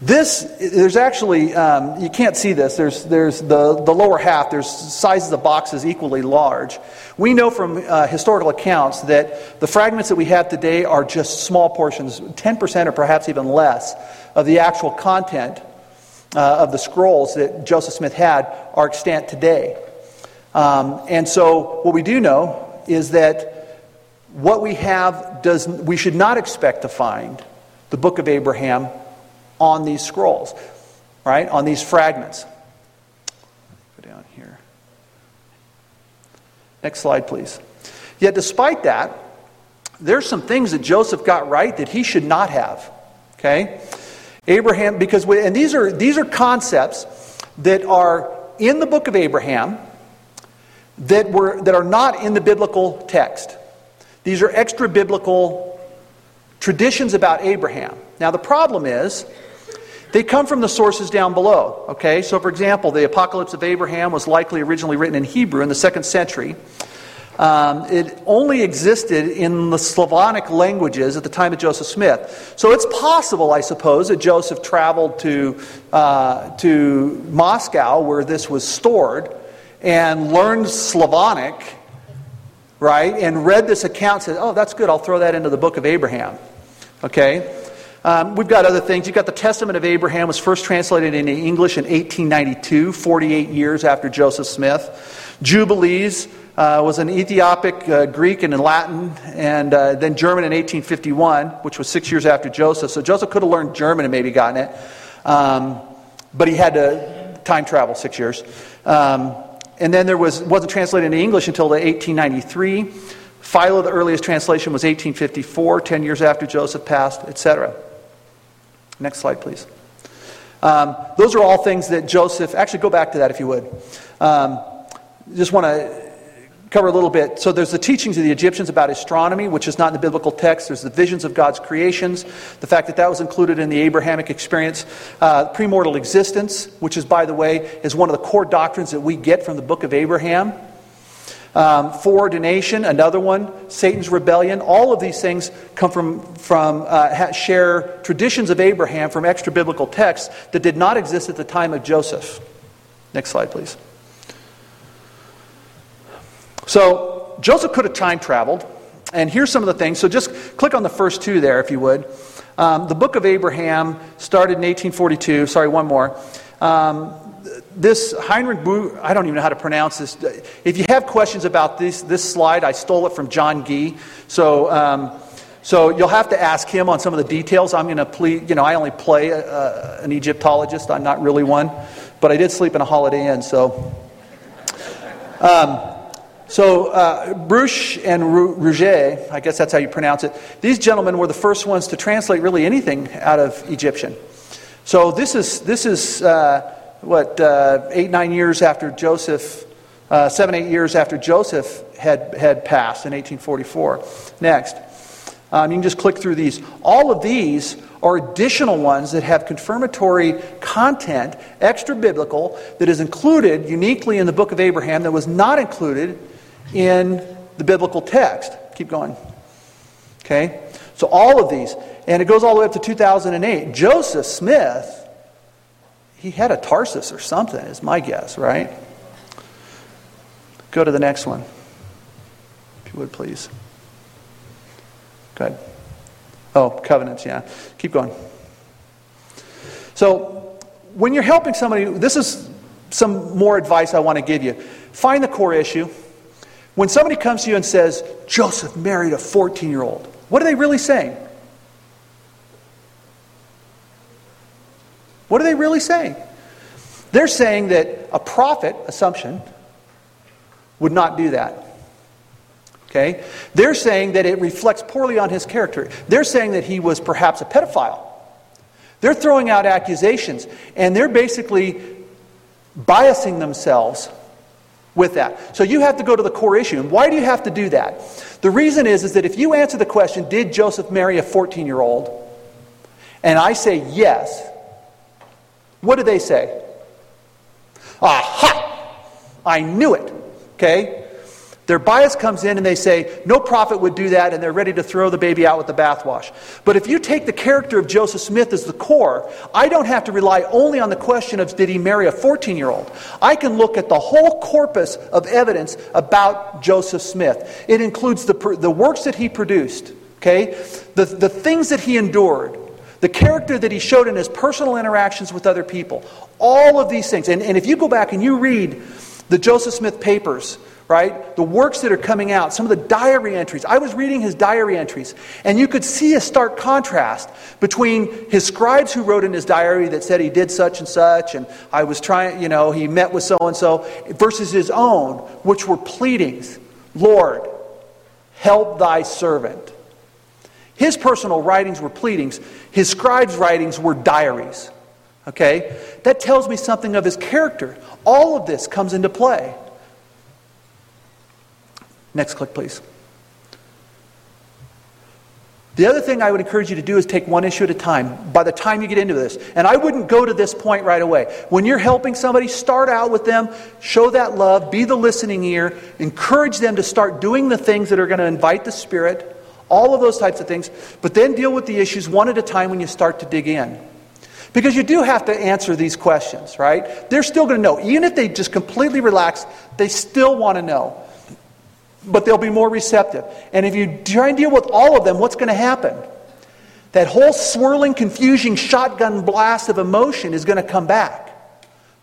This, there's actually, um, you can't see this. There's, there's the, the lower half, there's sizes of boxes equally large. We know from uh, historical accounts that the fragments that we have today are just small portions, 10% or perhaps even less of the actual content uh, of the scrolls that Joseph Smith had are extant today. Um, and so, what we do know is that what we have does we should not expect to find the book of Abraham on these scrolls, right? On these fragments. Go down here. Next slide, please. Yet, despite that, there's some things that Joseph got right that he should not have. Okay? Abraham, because, we, and these are, these are concepts that are in the book of Abraham that, were, that are not in the biblical text. These are extra biblical traditions about Abraham. Now, the problem is, they come from the sources down below. Okay, so for example, the Apocalypse of Abraham was likely originally written in Hebrew in the second century. Um, it only existed in the Slavonic languages at the time of Joseph Smith. So it's possible, I suppose, that Joseph traveled to, uh, to Moscow, where this was stored, and learned Slavonic right, and read this account, said, oh, that's good, I'll throw that into the book of Abraham. Okay? Um, we've got other things. You've got the Testament of Abraham was first translated into English in 1892, 48 years after Joseph Smith. Jubilees uh, was an Ethiopic, uh, Greek, and in Latin, and uh, then German in 1851, which was six years after Joseph. So Joseph could have learned German and maybe gotten it, um, but he had to time travel six years. Um, and then there was, wasn't translated into English until 1893. Philo, the earliest translation, was 1854, 10 years after Joseph passed, etc. Next slide, please. Um, those are all things that Joseph, actually, go back to that if you would. Um, just want to cover a little bit. So there's the teachings of the Egyptians about astronomy, which is not in the biblical text. There's the visions of God's creations, the fact that that was included in the Abrahamic experience. Uh, premortal existence, which is, by the way, is one of the core doctrines that we get from the book of Abraham. Um, foreordination, another one. Satan's rebellion. All of these things come from, from uh, share traditions of Abraham from extra biblical texts that did not exist at the time of Joseph. Next slide, please. So Joseph could have time traveled. And here's some of the things. So just click on the first two there, if you would. Um, the book of Abraham started in 1842. Sorry, one more. Um, this Heinrich Bu, I don't even know how to pronounce this. If you have questions about this, this slide, I stole it from John Gee. So, um, so you'll have to ask him on some of the details. I'm going to plead, you know, I only play a, a, an Egyptologist. I'm not really one. But I did sleep in a Holiday Inn, so. Um, So, uh, Bruche and Rouget, I guess that's how you pronounce it, these gentlemen were the first ones to translate really anything out of Egyptian. So, this is, this is uh, what, uh, eight, nine years after Joseph, uh, seven, eight years after Joseph had, had passed in 1844. Next. Um, you can just click through these. All of these are additional ones that have confirmatory content, extra biblical, that is included uniquely in the book of Abraham that was not included in the biblical text. Keep going. Okay? So all of these. And it goes all the way up to 2008. Joseph Smith, he had a TARDIS or something, is my guess, right? Go to the next one, if you would please. Good. Oh, covenants, yeah. Keep going. So, when you're helping somebody, this is some more advice I want to give you. Find the core issue. When somebody comes to you and says, Joseph married a 14 year old, what are they really saying? What are they really saying? They're saying that a prophet, assumption, would not do that. Okay? They're saying that it reflects poorly on his character. They're saying that he was perhaps a pedophile. They're throwing out accusations, and they're basically biasing themselves with that. So you have to go to the core issue. And why do you have to do that? The reason is, is that if you answer the question, did Joseph marry a 14 year old? And I say yes, what do they say? Aha! I knew it. Okay? Their bias comes in and they say, no prophet would do that, and they're ready to throw the baby out with the bathwash. But if you take the character of Joseph Smith as the core, I don't have to rely only on the question of did he marry a 14 year old. I can look at the whole corpus of evidence about Joseph Smith. It includes the, the works that he produced, okay? The, the things that he endured, the character that he showed in his personal interactions with other people. All of these things. And, and if you go back and you read the Joseph Smith papers, right? The works that are coming out, some of the diary entries. I was reading his diary entries, and you could see a stark contrast between his scribes who wrote in his diary that said he did such and such, and I was trying, you know, he met with so and so, versus his own, which were pleadings Lord, help thy servant. His personal writings were pleadings, his scribes' writings were diaries. Okay? That tells me something of his character. All of this comes into play. Next click, please. The other thing I would encourage you to do is take one issue at a time by the time you get into this. And I wouldn't go to this point right away. When you're helping somebody, start out with them, show that love, be the listening ear, encourage them to start doing the things that are going to invite the Spirit, all of those types of things. But then deal with the issues one at a time when you start to dig in. Because you do have to answer these questions, right? They're still going to know. Even if they just completely relax, they still want to know but they'll be more receptive. And if you try and deal with all of them, what's going to happen? That whole swirling, confusing shotgun blast of emotion is going to come back.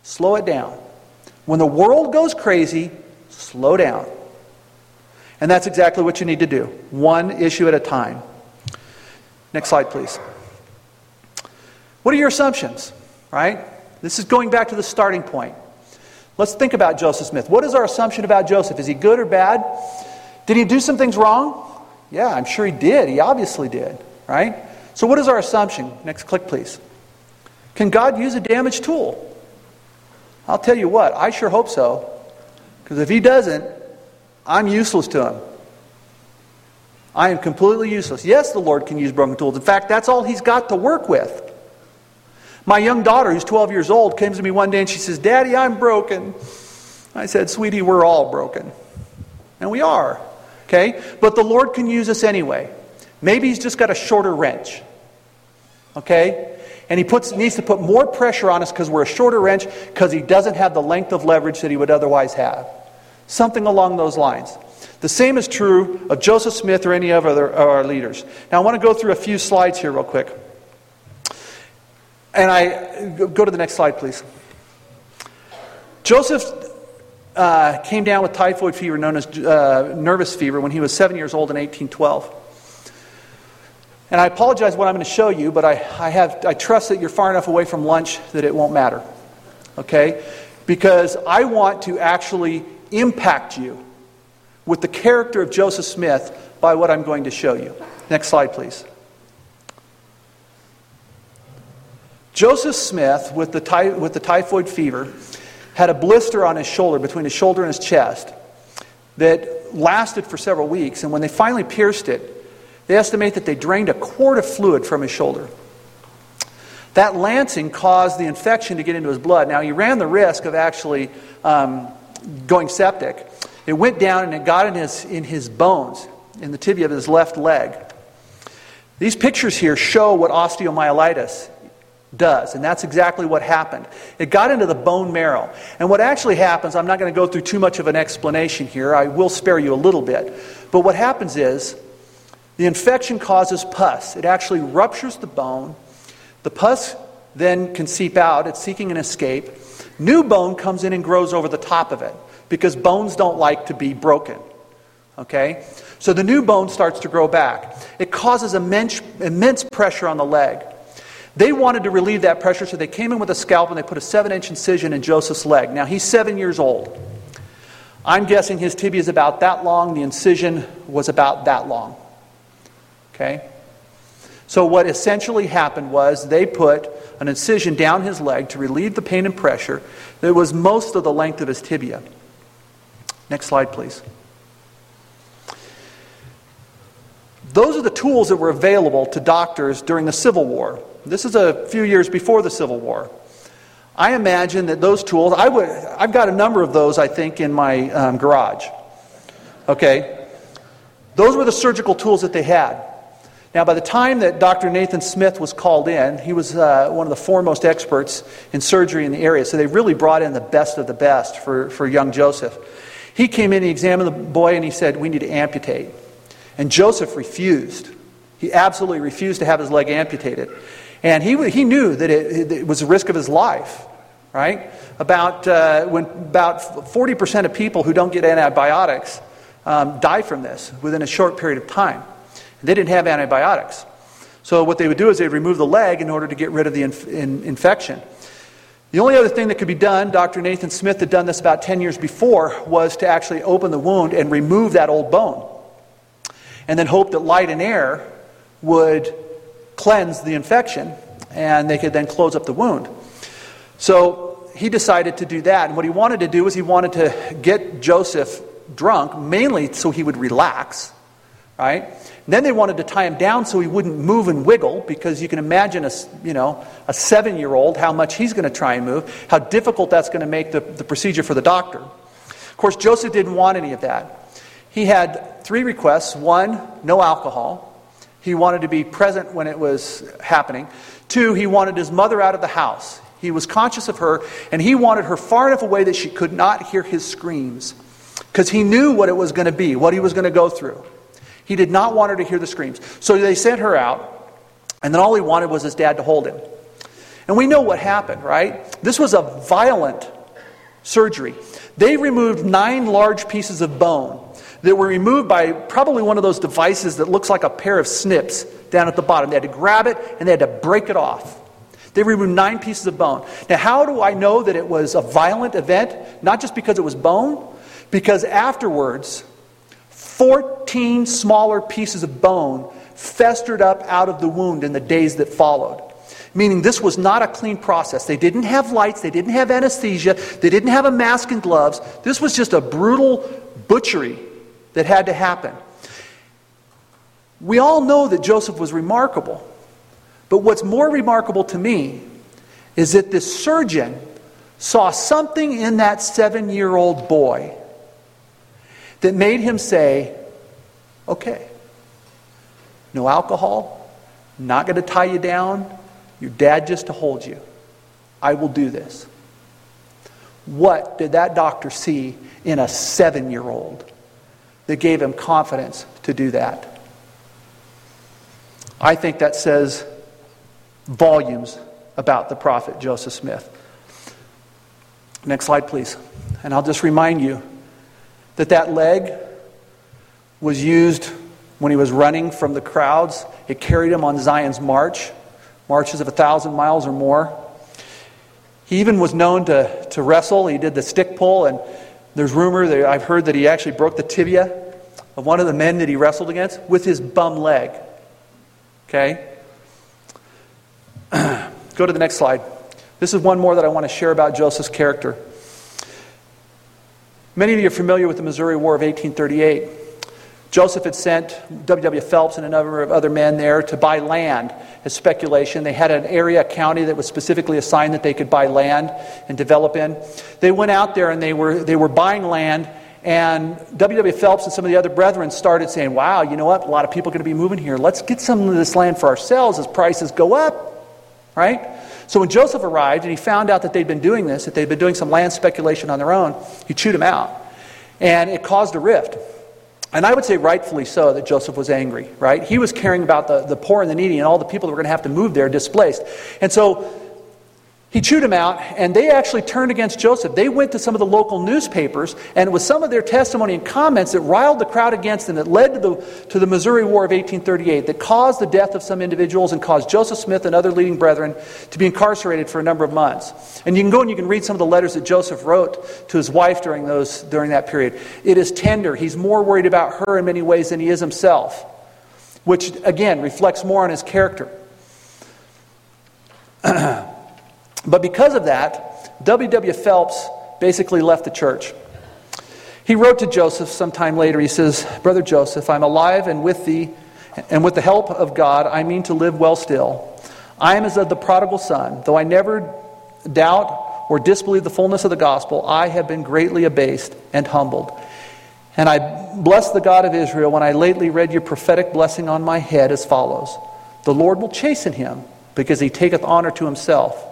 Slow it down. When the world goes crazy, slow down. And that's exactly what you need to do, one issue at a time. Next slide, please. What are your assumptions, right? This is going back to the starting point. Let's think about Joseph Smith. What is our assumption about Joseph? Is he good or bad? Did he do some things wrong? Yeah, I'm sure he did. He obviously did, right? So, what is our assumption? Next click, please. Can God use a damaged tool? I'll tell you what, I sure hope so. Because if he doesn't, I'm useless to him. I am completely useless. Yes, the Lord can use broken tools. In fact, that's all he's got to work with. My young daughter, who's 12 years old, came to me one day and she says, Daddy, I'm broken. I said, Sweetie, we're all broken. And we are. Okay? But the Lord can use us anyway. Maybe He's just got a shorter wrench. Okay? And He puts, needs to put more pressure on us because we're a shorter wrench because He doesn't have the length of leverage that He would otherwise have. Something along those lines. The same is true of Joseph Smith or any of our, our leaders. Now, I want to go through a few slides here, real quick. And I go to the next slide, please. Joseph uh, came down with typhoid fever, known as uh, nervous fever, when he was seven years old in 1812. And I apologize what I'm going to show you, but I, I, have, I trust that you're far enough away from lunch that it won't matter. Okay? Because I want to actually impact you with the character of Joseph Smith by what I'm going to show you. Next slide, please. Joseph Smith, with the, ty- with the typhoid fever, had a blister on his shoulder, between his shoulder and his chest, that lasted for several weeks. And when they finally pierced it, they estimate that they drained a quart of fluid from his shoulder. That lancing caused the infection to get into his blood. Now, he ran the risk of actually um, going septic. It went down and it got in his, in his bones, in the tibia of his left leg. These pictures here show what osteomyelitis does, and that's exactly what happened. It got into the bone marrow. And what actually happens, I'm not going to go through too much of an explanation here, I will spare you a little bit. But what happens is the infection causes pus, it actually ruptures the bone. The pus then can seep out, it's seeking an escape. New bone comes in and grows over the top of it because bones don't like to be broken. Okay? So the new bone starts to grow back. It causes immense, immense pressure on the leg. They wanted to relieve that pressure, so they came in with a scalpel and they put a seven inch incision in Joseph's leg. Now, he's seven years old. I'm guessing his tibia is about that long, the incision was about that long. Okay? So, what essentially happened was they put an incision down his leg to relieve the pain and pressure that was most of the length of his tibia. Next slide, please. Those are the tools that were available to doctors during the Civil War. This is a few years before the Civil War. I imagine that those tools, I would, I've got a number of those, I think, in my um, garage. Okay? Those were the surgical tools that they had. Now, by the time that Dr. Nathan Smith was called in, he was uh, one of the foremost experts in surgery in the area. So they really brought in the best of the best for, for young Joseph. He came in, he examined the boy, and he said, We need to amputate. And Joseph refused. He absolutely refused to have his leg amputated. And he, he knew that it, it was a risk of his life, right? About, uh, when, about 40% of people who don't get antibiotics um, die from this within a short period of time. They didn't have antibiotics. So what they would do is they'd remove the leg in order to get rid of the inf- in, infection. The only other thing that could be done, Dr. Nathan Smith had done this about 10 years before, was to actually open the wound and remove that old bone. And then hope that light and air would cleanse the infection and they could then close up the wound. So he decided to do that. And what he wanted to do was he wanted to get Joseph drunk, mainly so he would relax, right? And then they wanted to tie him down so he wouldn't move and wiggle because you can imagine a, you know, a seven year old, how much he's going to try and move, how difficult that's going to make the, the procedure for the doctor. Of course, Joseph didn't want any of that. He had three requests one, no alcohol. He wanted to be present when it was happening. Two, he wanted his mother out of the house. He was conscious of her, and he wanted her far enough away that she could not hear his screams because he knew what it was going to be, what he was going to go through. He did not want her to hear the screams. So they sent her out, and then all he wanted was his dad to hold him. And we know what happened, right? This was a violent surgery. They removed nine large pieces of bone that were removed by probably one of those devices that looks like a pair of snips down at the bottom. They had to grab it and they had to break it off. They removed nine pieces of bone. Now, how do I know that it was a violent event? Not just because it was bone, because afterwards, 14 smaller pieces of bone festered up out of the wound in the days that followed. Meaning, this was not a clean process. They didn't have lights, they didn't have anesthesia, they didn't have a mask and gloves. This was just a brutal butchery that had to happen. We all know that Joseph was remarkable. But what's more remarkable to me is that this surgeon saw something in that seven year old boy that made him say, okay, no alcohol, not going to tie you down, your dad just to hold you. I will do this. What did that doctor see in a seven year old that gave him confidence to do that? I think that says volumes about the prophet Joseph Smith. Next slide, please. And I'll just remind you that that leg was used when he was running from the crowds. It carried him on Zion's march, marches of a thousand miles or more. He even was known to, to wrestle. He did the stick pull, and There's rumor that I've heard that he actually broke the tibia of one of the men that he wrestled against with his bum leg. Okay? Go to the next slide. This is one more that I want to share about Joseph's character. Many of you are familiar with the Missouri War of 1838. Joseph had sent W.W. Phelps and a number of other men there to buy land as speculation. They had an area, a county that was specifically assigned that they could buy land and develop in. They went out there and they were, they were buying land, and W.W. Phelps and some of the other brethren started saying, Wow, you know what? A lot of people are going to be moving here. Let's get some of this land for ourselves as prices go up, right? So when Joseph arrived and he found out that they'd been doing this, that they'd been doing some land speculation on their own, he chewed them out. And it caused a rift. And I would say rightfully so that Joseph was angry, right? He was caring about the, the poor and the needy and all the people that were going to have to move there displaced. And so he chewed him out, and they actually turned against Joseph. They went to some of the local newspapers, and it was some of their testimony and comments that riled the crowd against them that led to the, to the Missouri War of 1838, that caused the death of some individuals and caused Joseph Smith and other leading brethren to be incarcerated for a number of months. And you can go and you can read some of the letters that Joseph wrote to his wife during, those, during that period. It is tender. He's more worried about her in many ways than he is himself, which, again, reflects more on his character. But because of that, W.W. Phelps basically left the church. He wrote to Joseph sometime later. He says, Brother Joseph, I'm alive and with thee, and with the help of God, I mean to live well still. I am as of the prodigal son. Though I never doubt or disbelieve the fullness of the gospel, I have been greatly abased and humbled. And I bless the God of Israel when I lately read your prophetic blessing on my head as follows The Lord will chasten him, because he taketh honor to himself.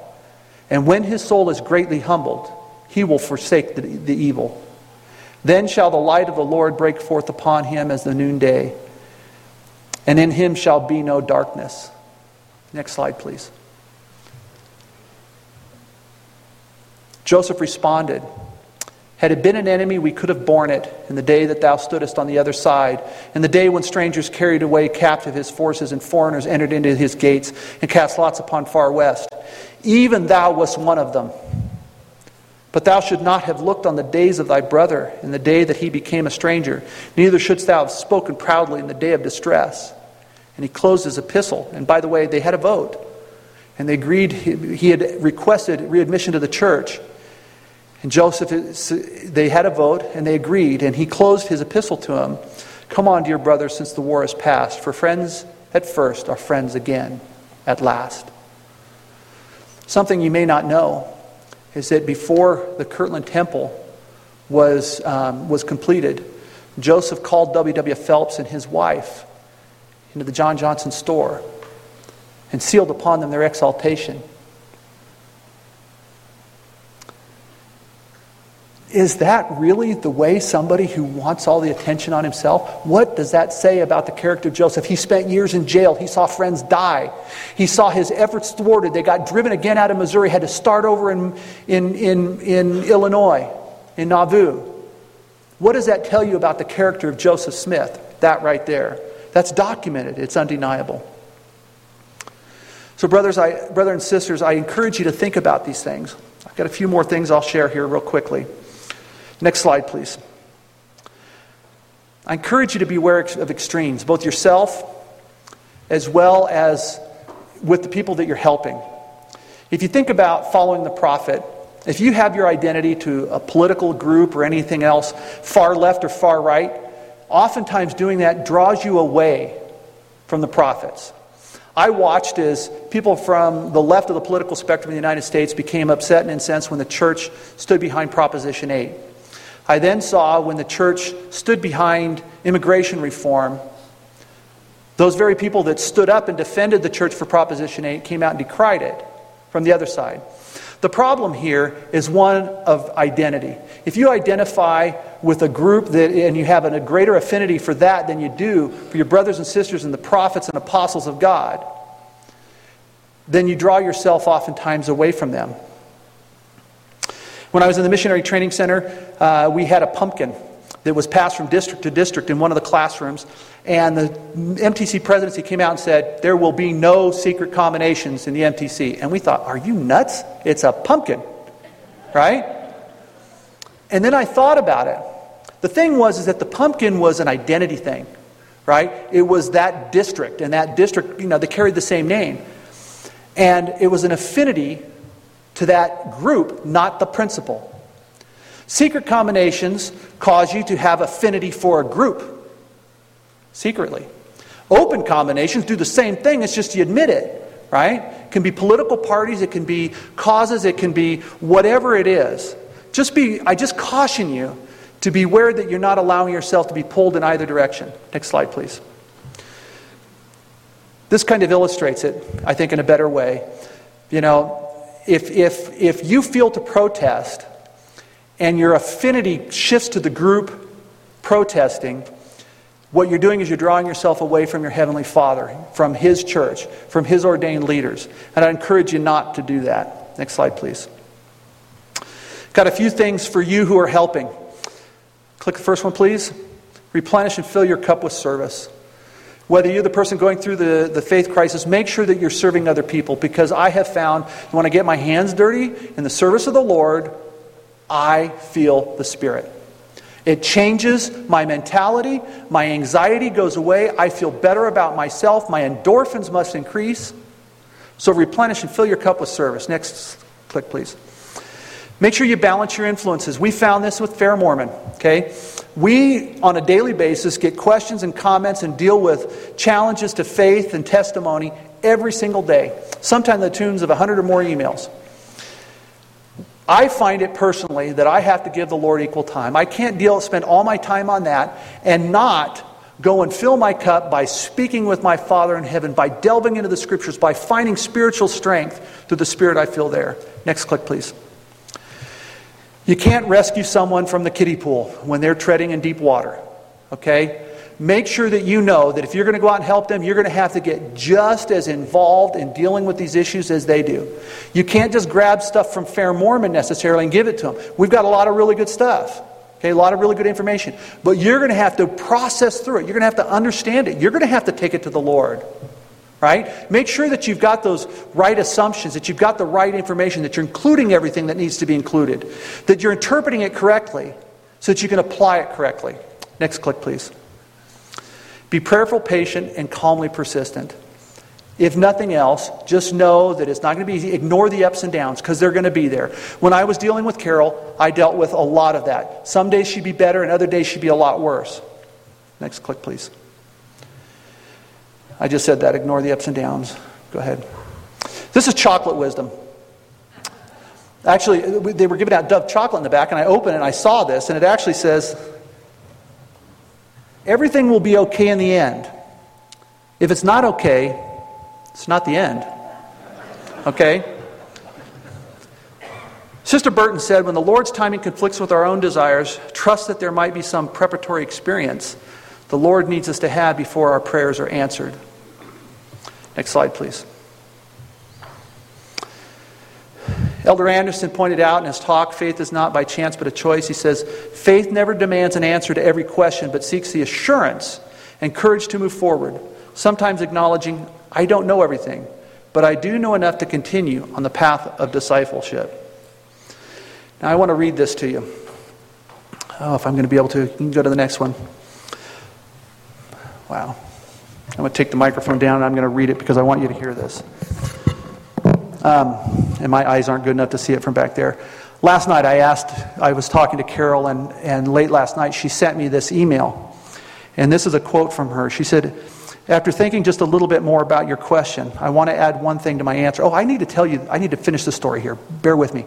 And when his soul is greatly humbled, he will forsake the, the evil. Then shall the light of the Lord break forth upon him as the noonday, and in him shall be no darkness. Next slide, please. Joseph responded, Had it been an enemy, we could have borne it in the day that thou stoodest on the other side, in the day when strangers carried away captive his forces and foreigners entered into his gates and cast lots upon far west. Even thou wast one of them. But thou should not have looked on the days of thy brother in the day that he became a stranger, neither shouldst thou have spoken proudly in the day of distress. And he closed his epistle. And by the way, they had a vote. And they agreed, he had requested readmission to the church. And Joseph, they had a vote and they agreed. And he closed his epistle to him Come on, dear brother, since the war is past. For friends at first are friends again at last. Something you may not know is that before the Kirtland Temple was, um, was completed, Joseph called W.W. Phelps and his wife into the John Johnson store and sealed upon them their exaltation Is that really the way somebody who wants all the attention on himself? What does that say about the character of Joseph? He spent years in jail. He saw friends die. He saw his efforts thwarted. They got driven again out of Missouri, had to start over in, in, in, in Illinois, in Nauvoo. What does that tell you about the character of Joseph Smith? That right there. That's documented, it's undeniable. So, brothers, I, brother and sisters, I encourage you to think about these things. I've got a few more things I'll share here, real quickly. Next slide, please. I encourage you to beware of extremes, both yourself as well as with the people that you're helping. If you think about following the prophet, if you have your identity to a political group or anything else, far left or far right, oftentimes doing that draws you away from the prophets. I watched as people from the left of the political spectrum in the United States became upset and incensed when the church stood behind Proposition 8. I then saw when the church stood behind immigration reform, those very people that stood up and defended the church for Proposition 8 came out and decried it from the other side. The problem here is one of identity. If you identify with a group that, and you have a greater affinity for that than you do for your brothers and sisters and the prophets and apostles of God, then you draw yourself oftentimes away from them. When I was in the missionary training center, uh, we had a pumpkin that was passed from district to district in one of the classrooms. And the MTC presidency came out and said, There will be no secret combinations in the MTC. And we thought, Are you nuts? It's a pumpkin, right? And then I thought about it. The thing was is that the pumpkin was an identity thing, right? It was that district, and that district, you know, they carried the same name. And it was an affinity to that group, not the principle. Secret combinations cause you to have affinity for a group secretly. Open combinations do the same thing, it's just you admit it, right? It can be political parties, it can be causes, it can be whatever it is. Just be, I just caution you to beware that you're not allowing yourself to be pulled in either direction. Next slide, please. This kind of illustrates it, I think, in a better way. You know, if, if, if you feel to protest and your affinity shifts to the group protesting, what you're doing is you're drawing yourself away from your Heavenly Father, from His church, from His ordained leaders. And I encourage you not to do that. Next slide, please. Got a few things for you who are helping. Click the first one, please. Replenish and fill your cup with service. Whether you're the person going through the, the faith crisis, make sure that you're serving other people because I have found when I get my hands dirty in the service of the Lord, I feel the Spirit. It changes my mentality. My anxiety goes away. I feel better about myself. My endorphins must increase. So replenish and fill your cup with service. Next click, please. Make sure you balance your influences. We found this with Fair Mormon, okay? We, on a daily basis, get questions and comments and deal with challenges to faith and testimony every single day, sometimes the tunes of 100 or more emails. I find it personally that I have to give the Lord equal time. I can't deal, spend all my time on that and not go and fill my cup by speaking with my Father in heaven, by delving into the scriptures, by finding spiritual strength through the Spirit I feel there. Next click, please. You can't rescue someone from the kiddie pool when they're treading in deep water. Okay? make sure that you know that if you're going to go out and help them, you're going to have to get just as involved in dealing with these issues as they do. You can't just grab stuff from Fair Mormon necessarily and give it to them. We've got a lot of really good stuff. Okay, a lot of really good information. But you're going to have to process through it. You're going to have to understand it. You're going to have to take it to the Lord. Right? Make sure that you've got those right assumptions, that you've got the right information, that you're including everything that needs to be included, that you're interpreting it correctly so that you can apply it correctly. Next click, please. Be prayerful, patient, and calmly persistent. If nothing else, just know that it's not going to be easy. Ignore the ups and downs because they're going to be there. When I was dealing with Carol, I dealt with a lot of that. Some days she'd be better, and other days she'd be a lot worse. Next click, please. I just said that. Ignore the ups and downs. Go ahead. This is chocolate wisdom. Actually, they were giving out Dove chocolate in the back, and I opened it and I saw this, and it actually says everything will be okay in the end. If it's not okay, it's not the end. Okay? Sister Burton said, When the Lord's timing conflicts with our own desires, trust that there might be some preparatory experience the Lord needs us to have before our prayers are answered. Next slide, please. Elder Anderson pointed out in his talk faith is not by chance but a choice. He says, Faith never demands an answer to every question, but seeks the assurance and courage to move forward, sometimes acknowledging, I don't know everything, but I do know enough to continue on the path of discipleship. Now, I want to read this to you. Oh, if I'm going to be able to, you can go to the next one. Wow. I'm going to take the microphone down and I'm going to read it because I want you to hear this. Um, and my eyes aren't good enough to see it from back there. Last night, I asked, I was talking to Carol, and, and late last night, she sent me this email. And this is a quote from her. She said, After thinking just a little bit more about your question, I want to add one thing to my answer. Oh, I need to tell you, I need to finish the story here. Bear with me.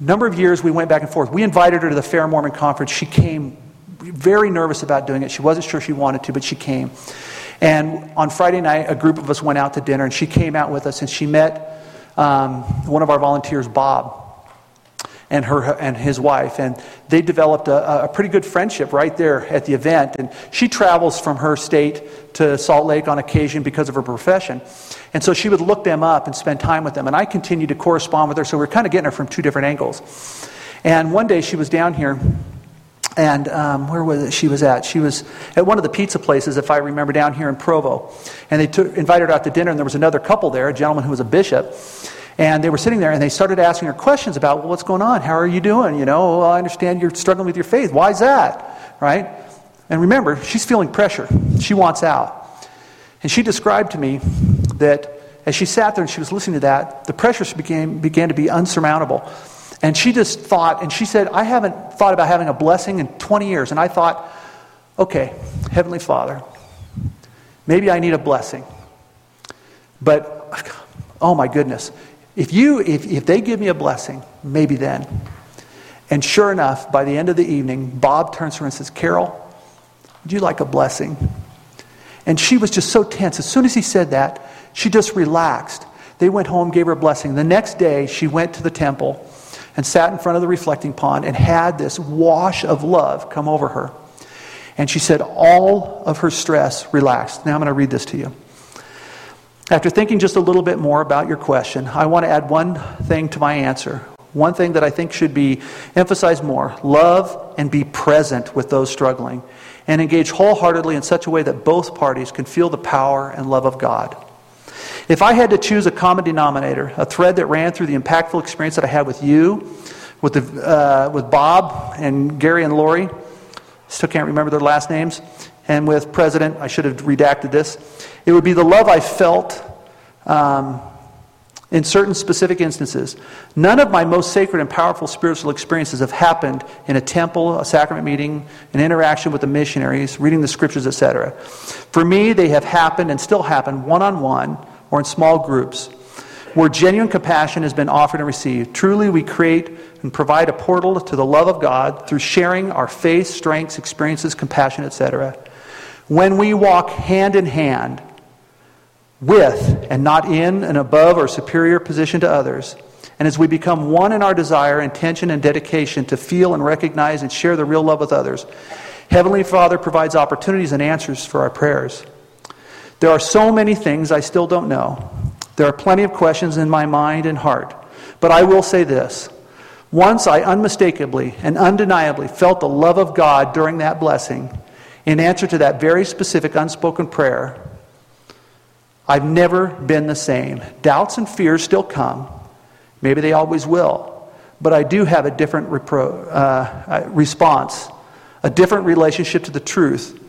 Number of years we went back and forth. We invited her to the Fair Mormon conference. She came very nervous about doing it. She wasn't sure she wanted to, but she came. And on Friday night, a group of us went out to dinner, and she came out with us, and she met um, one of our volunteers, Bob, and her and his wife, and they developed a, a, pretty good friendship right there at the event. And she travels from her state to Salt Lake on occasion because of her profession, and so she would look them up and spend time with them. And I continued to correspond with her, so we are kind of getting her from two different angles. And one day she was down here and um, where was it she was at? She was at one of the pizza places, if I remember, down here in Provo. And they took, invited her out to dinner, and there was another couple there, a gentleman who was a bishop. And they were sitting there and they started asking her questions about, well, what's going on? How are you doing? You know, well, I understand you're struggling with your faith. Why is that? Right? And remember, she's feeling pressure. She wants out. And she described to me that as she sat there and she was listening to that, the pressures began, began to be unsurmountable. And she just thought, and she said, I haven't thought about having a blessing in 20 years. And I thought, okay, Heavenly Father, maybe I need a blessing. But, oh my goodness, if, you, if, if they give me a blessing, maybe then. And sure enough, by the end of the evening, Bob turns to her and says, Carol, would you like a blessing? And she was just so tense. As soon as he said that, she just relaxed. They went home, gave her a blessing. The next day, she went to the temple and sat in front of the reflecting pond and had this wash of love come over her. And she said all of her stress relaxed. Now I'm going to read this to you. After thinking just a little bit more about your question, I want to add one thing to my answer. One thing that I think should be emphasized more love and be present with those struggling, and engage wholeheartedly in such a way that both parties can feel the power and love of God. If I had to choose a common denominator, a thread that ran through the impactful experience that I had with you, with, the, uh, with Bob and Gary and Lori, still can't remember their last names, and with President, I should have redacted this, it would be the love I felt um, in certain specific instances. None of my most sacred and powerful spiritual experiences have happened in a temple, a sacrament meeting, an interaction with the missionaries, reading the scriptures, etc. For me, they have happened and still happen one on one or in small groups, where genuine compassion has been offered and received. Truly, we create and provide a portal to the love of God through sharing our faith, strengths, experiences, compassion, etc. When we walk hand in hand with and not in an above or superior position to others, and as we become one in our desire, intention, and dedication to feel and recognize and share the real love with others, Heavenly Father provides opportunities and answers for our prayers. There are so many things I still don't know. There are plenty of questions in my mind and heart. But I will say this. Once I unmistakably and undeniably felt the love of God during that blessing, in answer to that very specific unspoken prayer, I've never been the same. Doubts and fears still come. Maybe they always will. But I do have a different repro- uh, response, a different relationship to the truth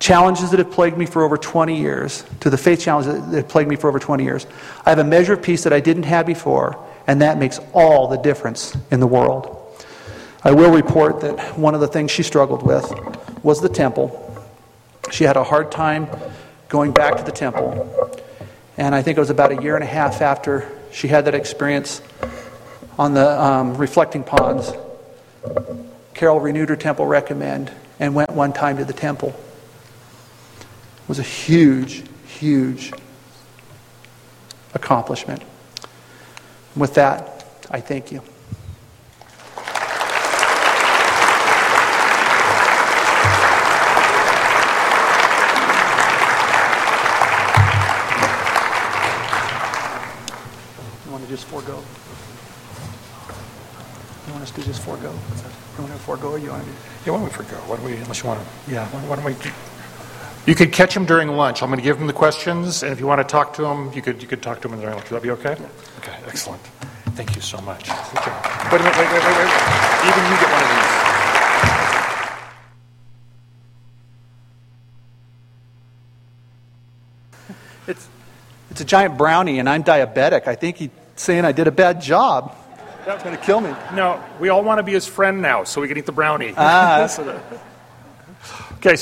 challenges that have plagued me for over 20 years, to the faith challenges that have plagued me for over 20 years. I have a measure of peace that I didn't have before, and that makes all the difference in the world. I will report that one of the things she struggled with was the temple. She had a hard time going back to the temple. And I think it was about a year and a half after she had that experience on the um, reflecting ponds. Carol renewed her temple recommend and went one time to the temple was a huge, huge accomplishment. With that, I thank you. You want to just forego? You want us to just forego? You want to forego or you want to? Yeah, why don't we forego? Why don't we, unless you want to, yeah, why don't we, you could catch him during lunch. I'm going to give him the questions, and if you want to talk to him, you could, you could talk to him during lunch. Would that be okay? Okay, excellent. Thank you so much. Okay. Wait a minute, wait, wait, wait, wait. Even you get one of these. It's, it's a giant brownie, and I'm diabetic. I think he's saying I did a bad job. That's going to kill me. No, we all want to be his friend now, so we can eat the brownie. Ah, Okay,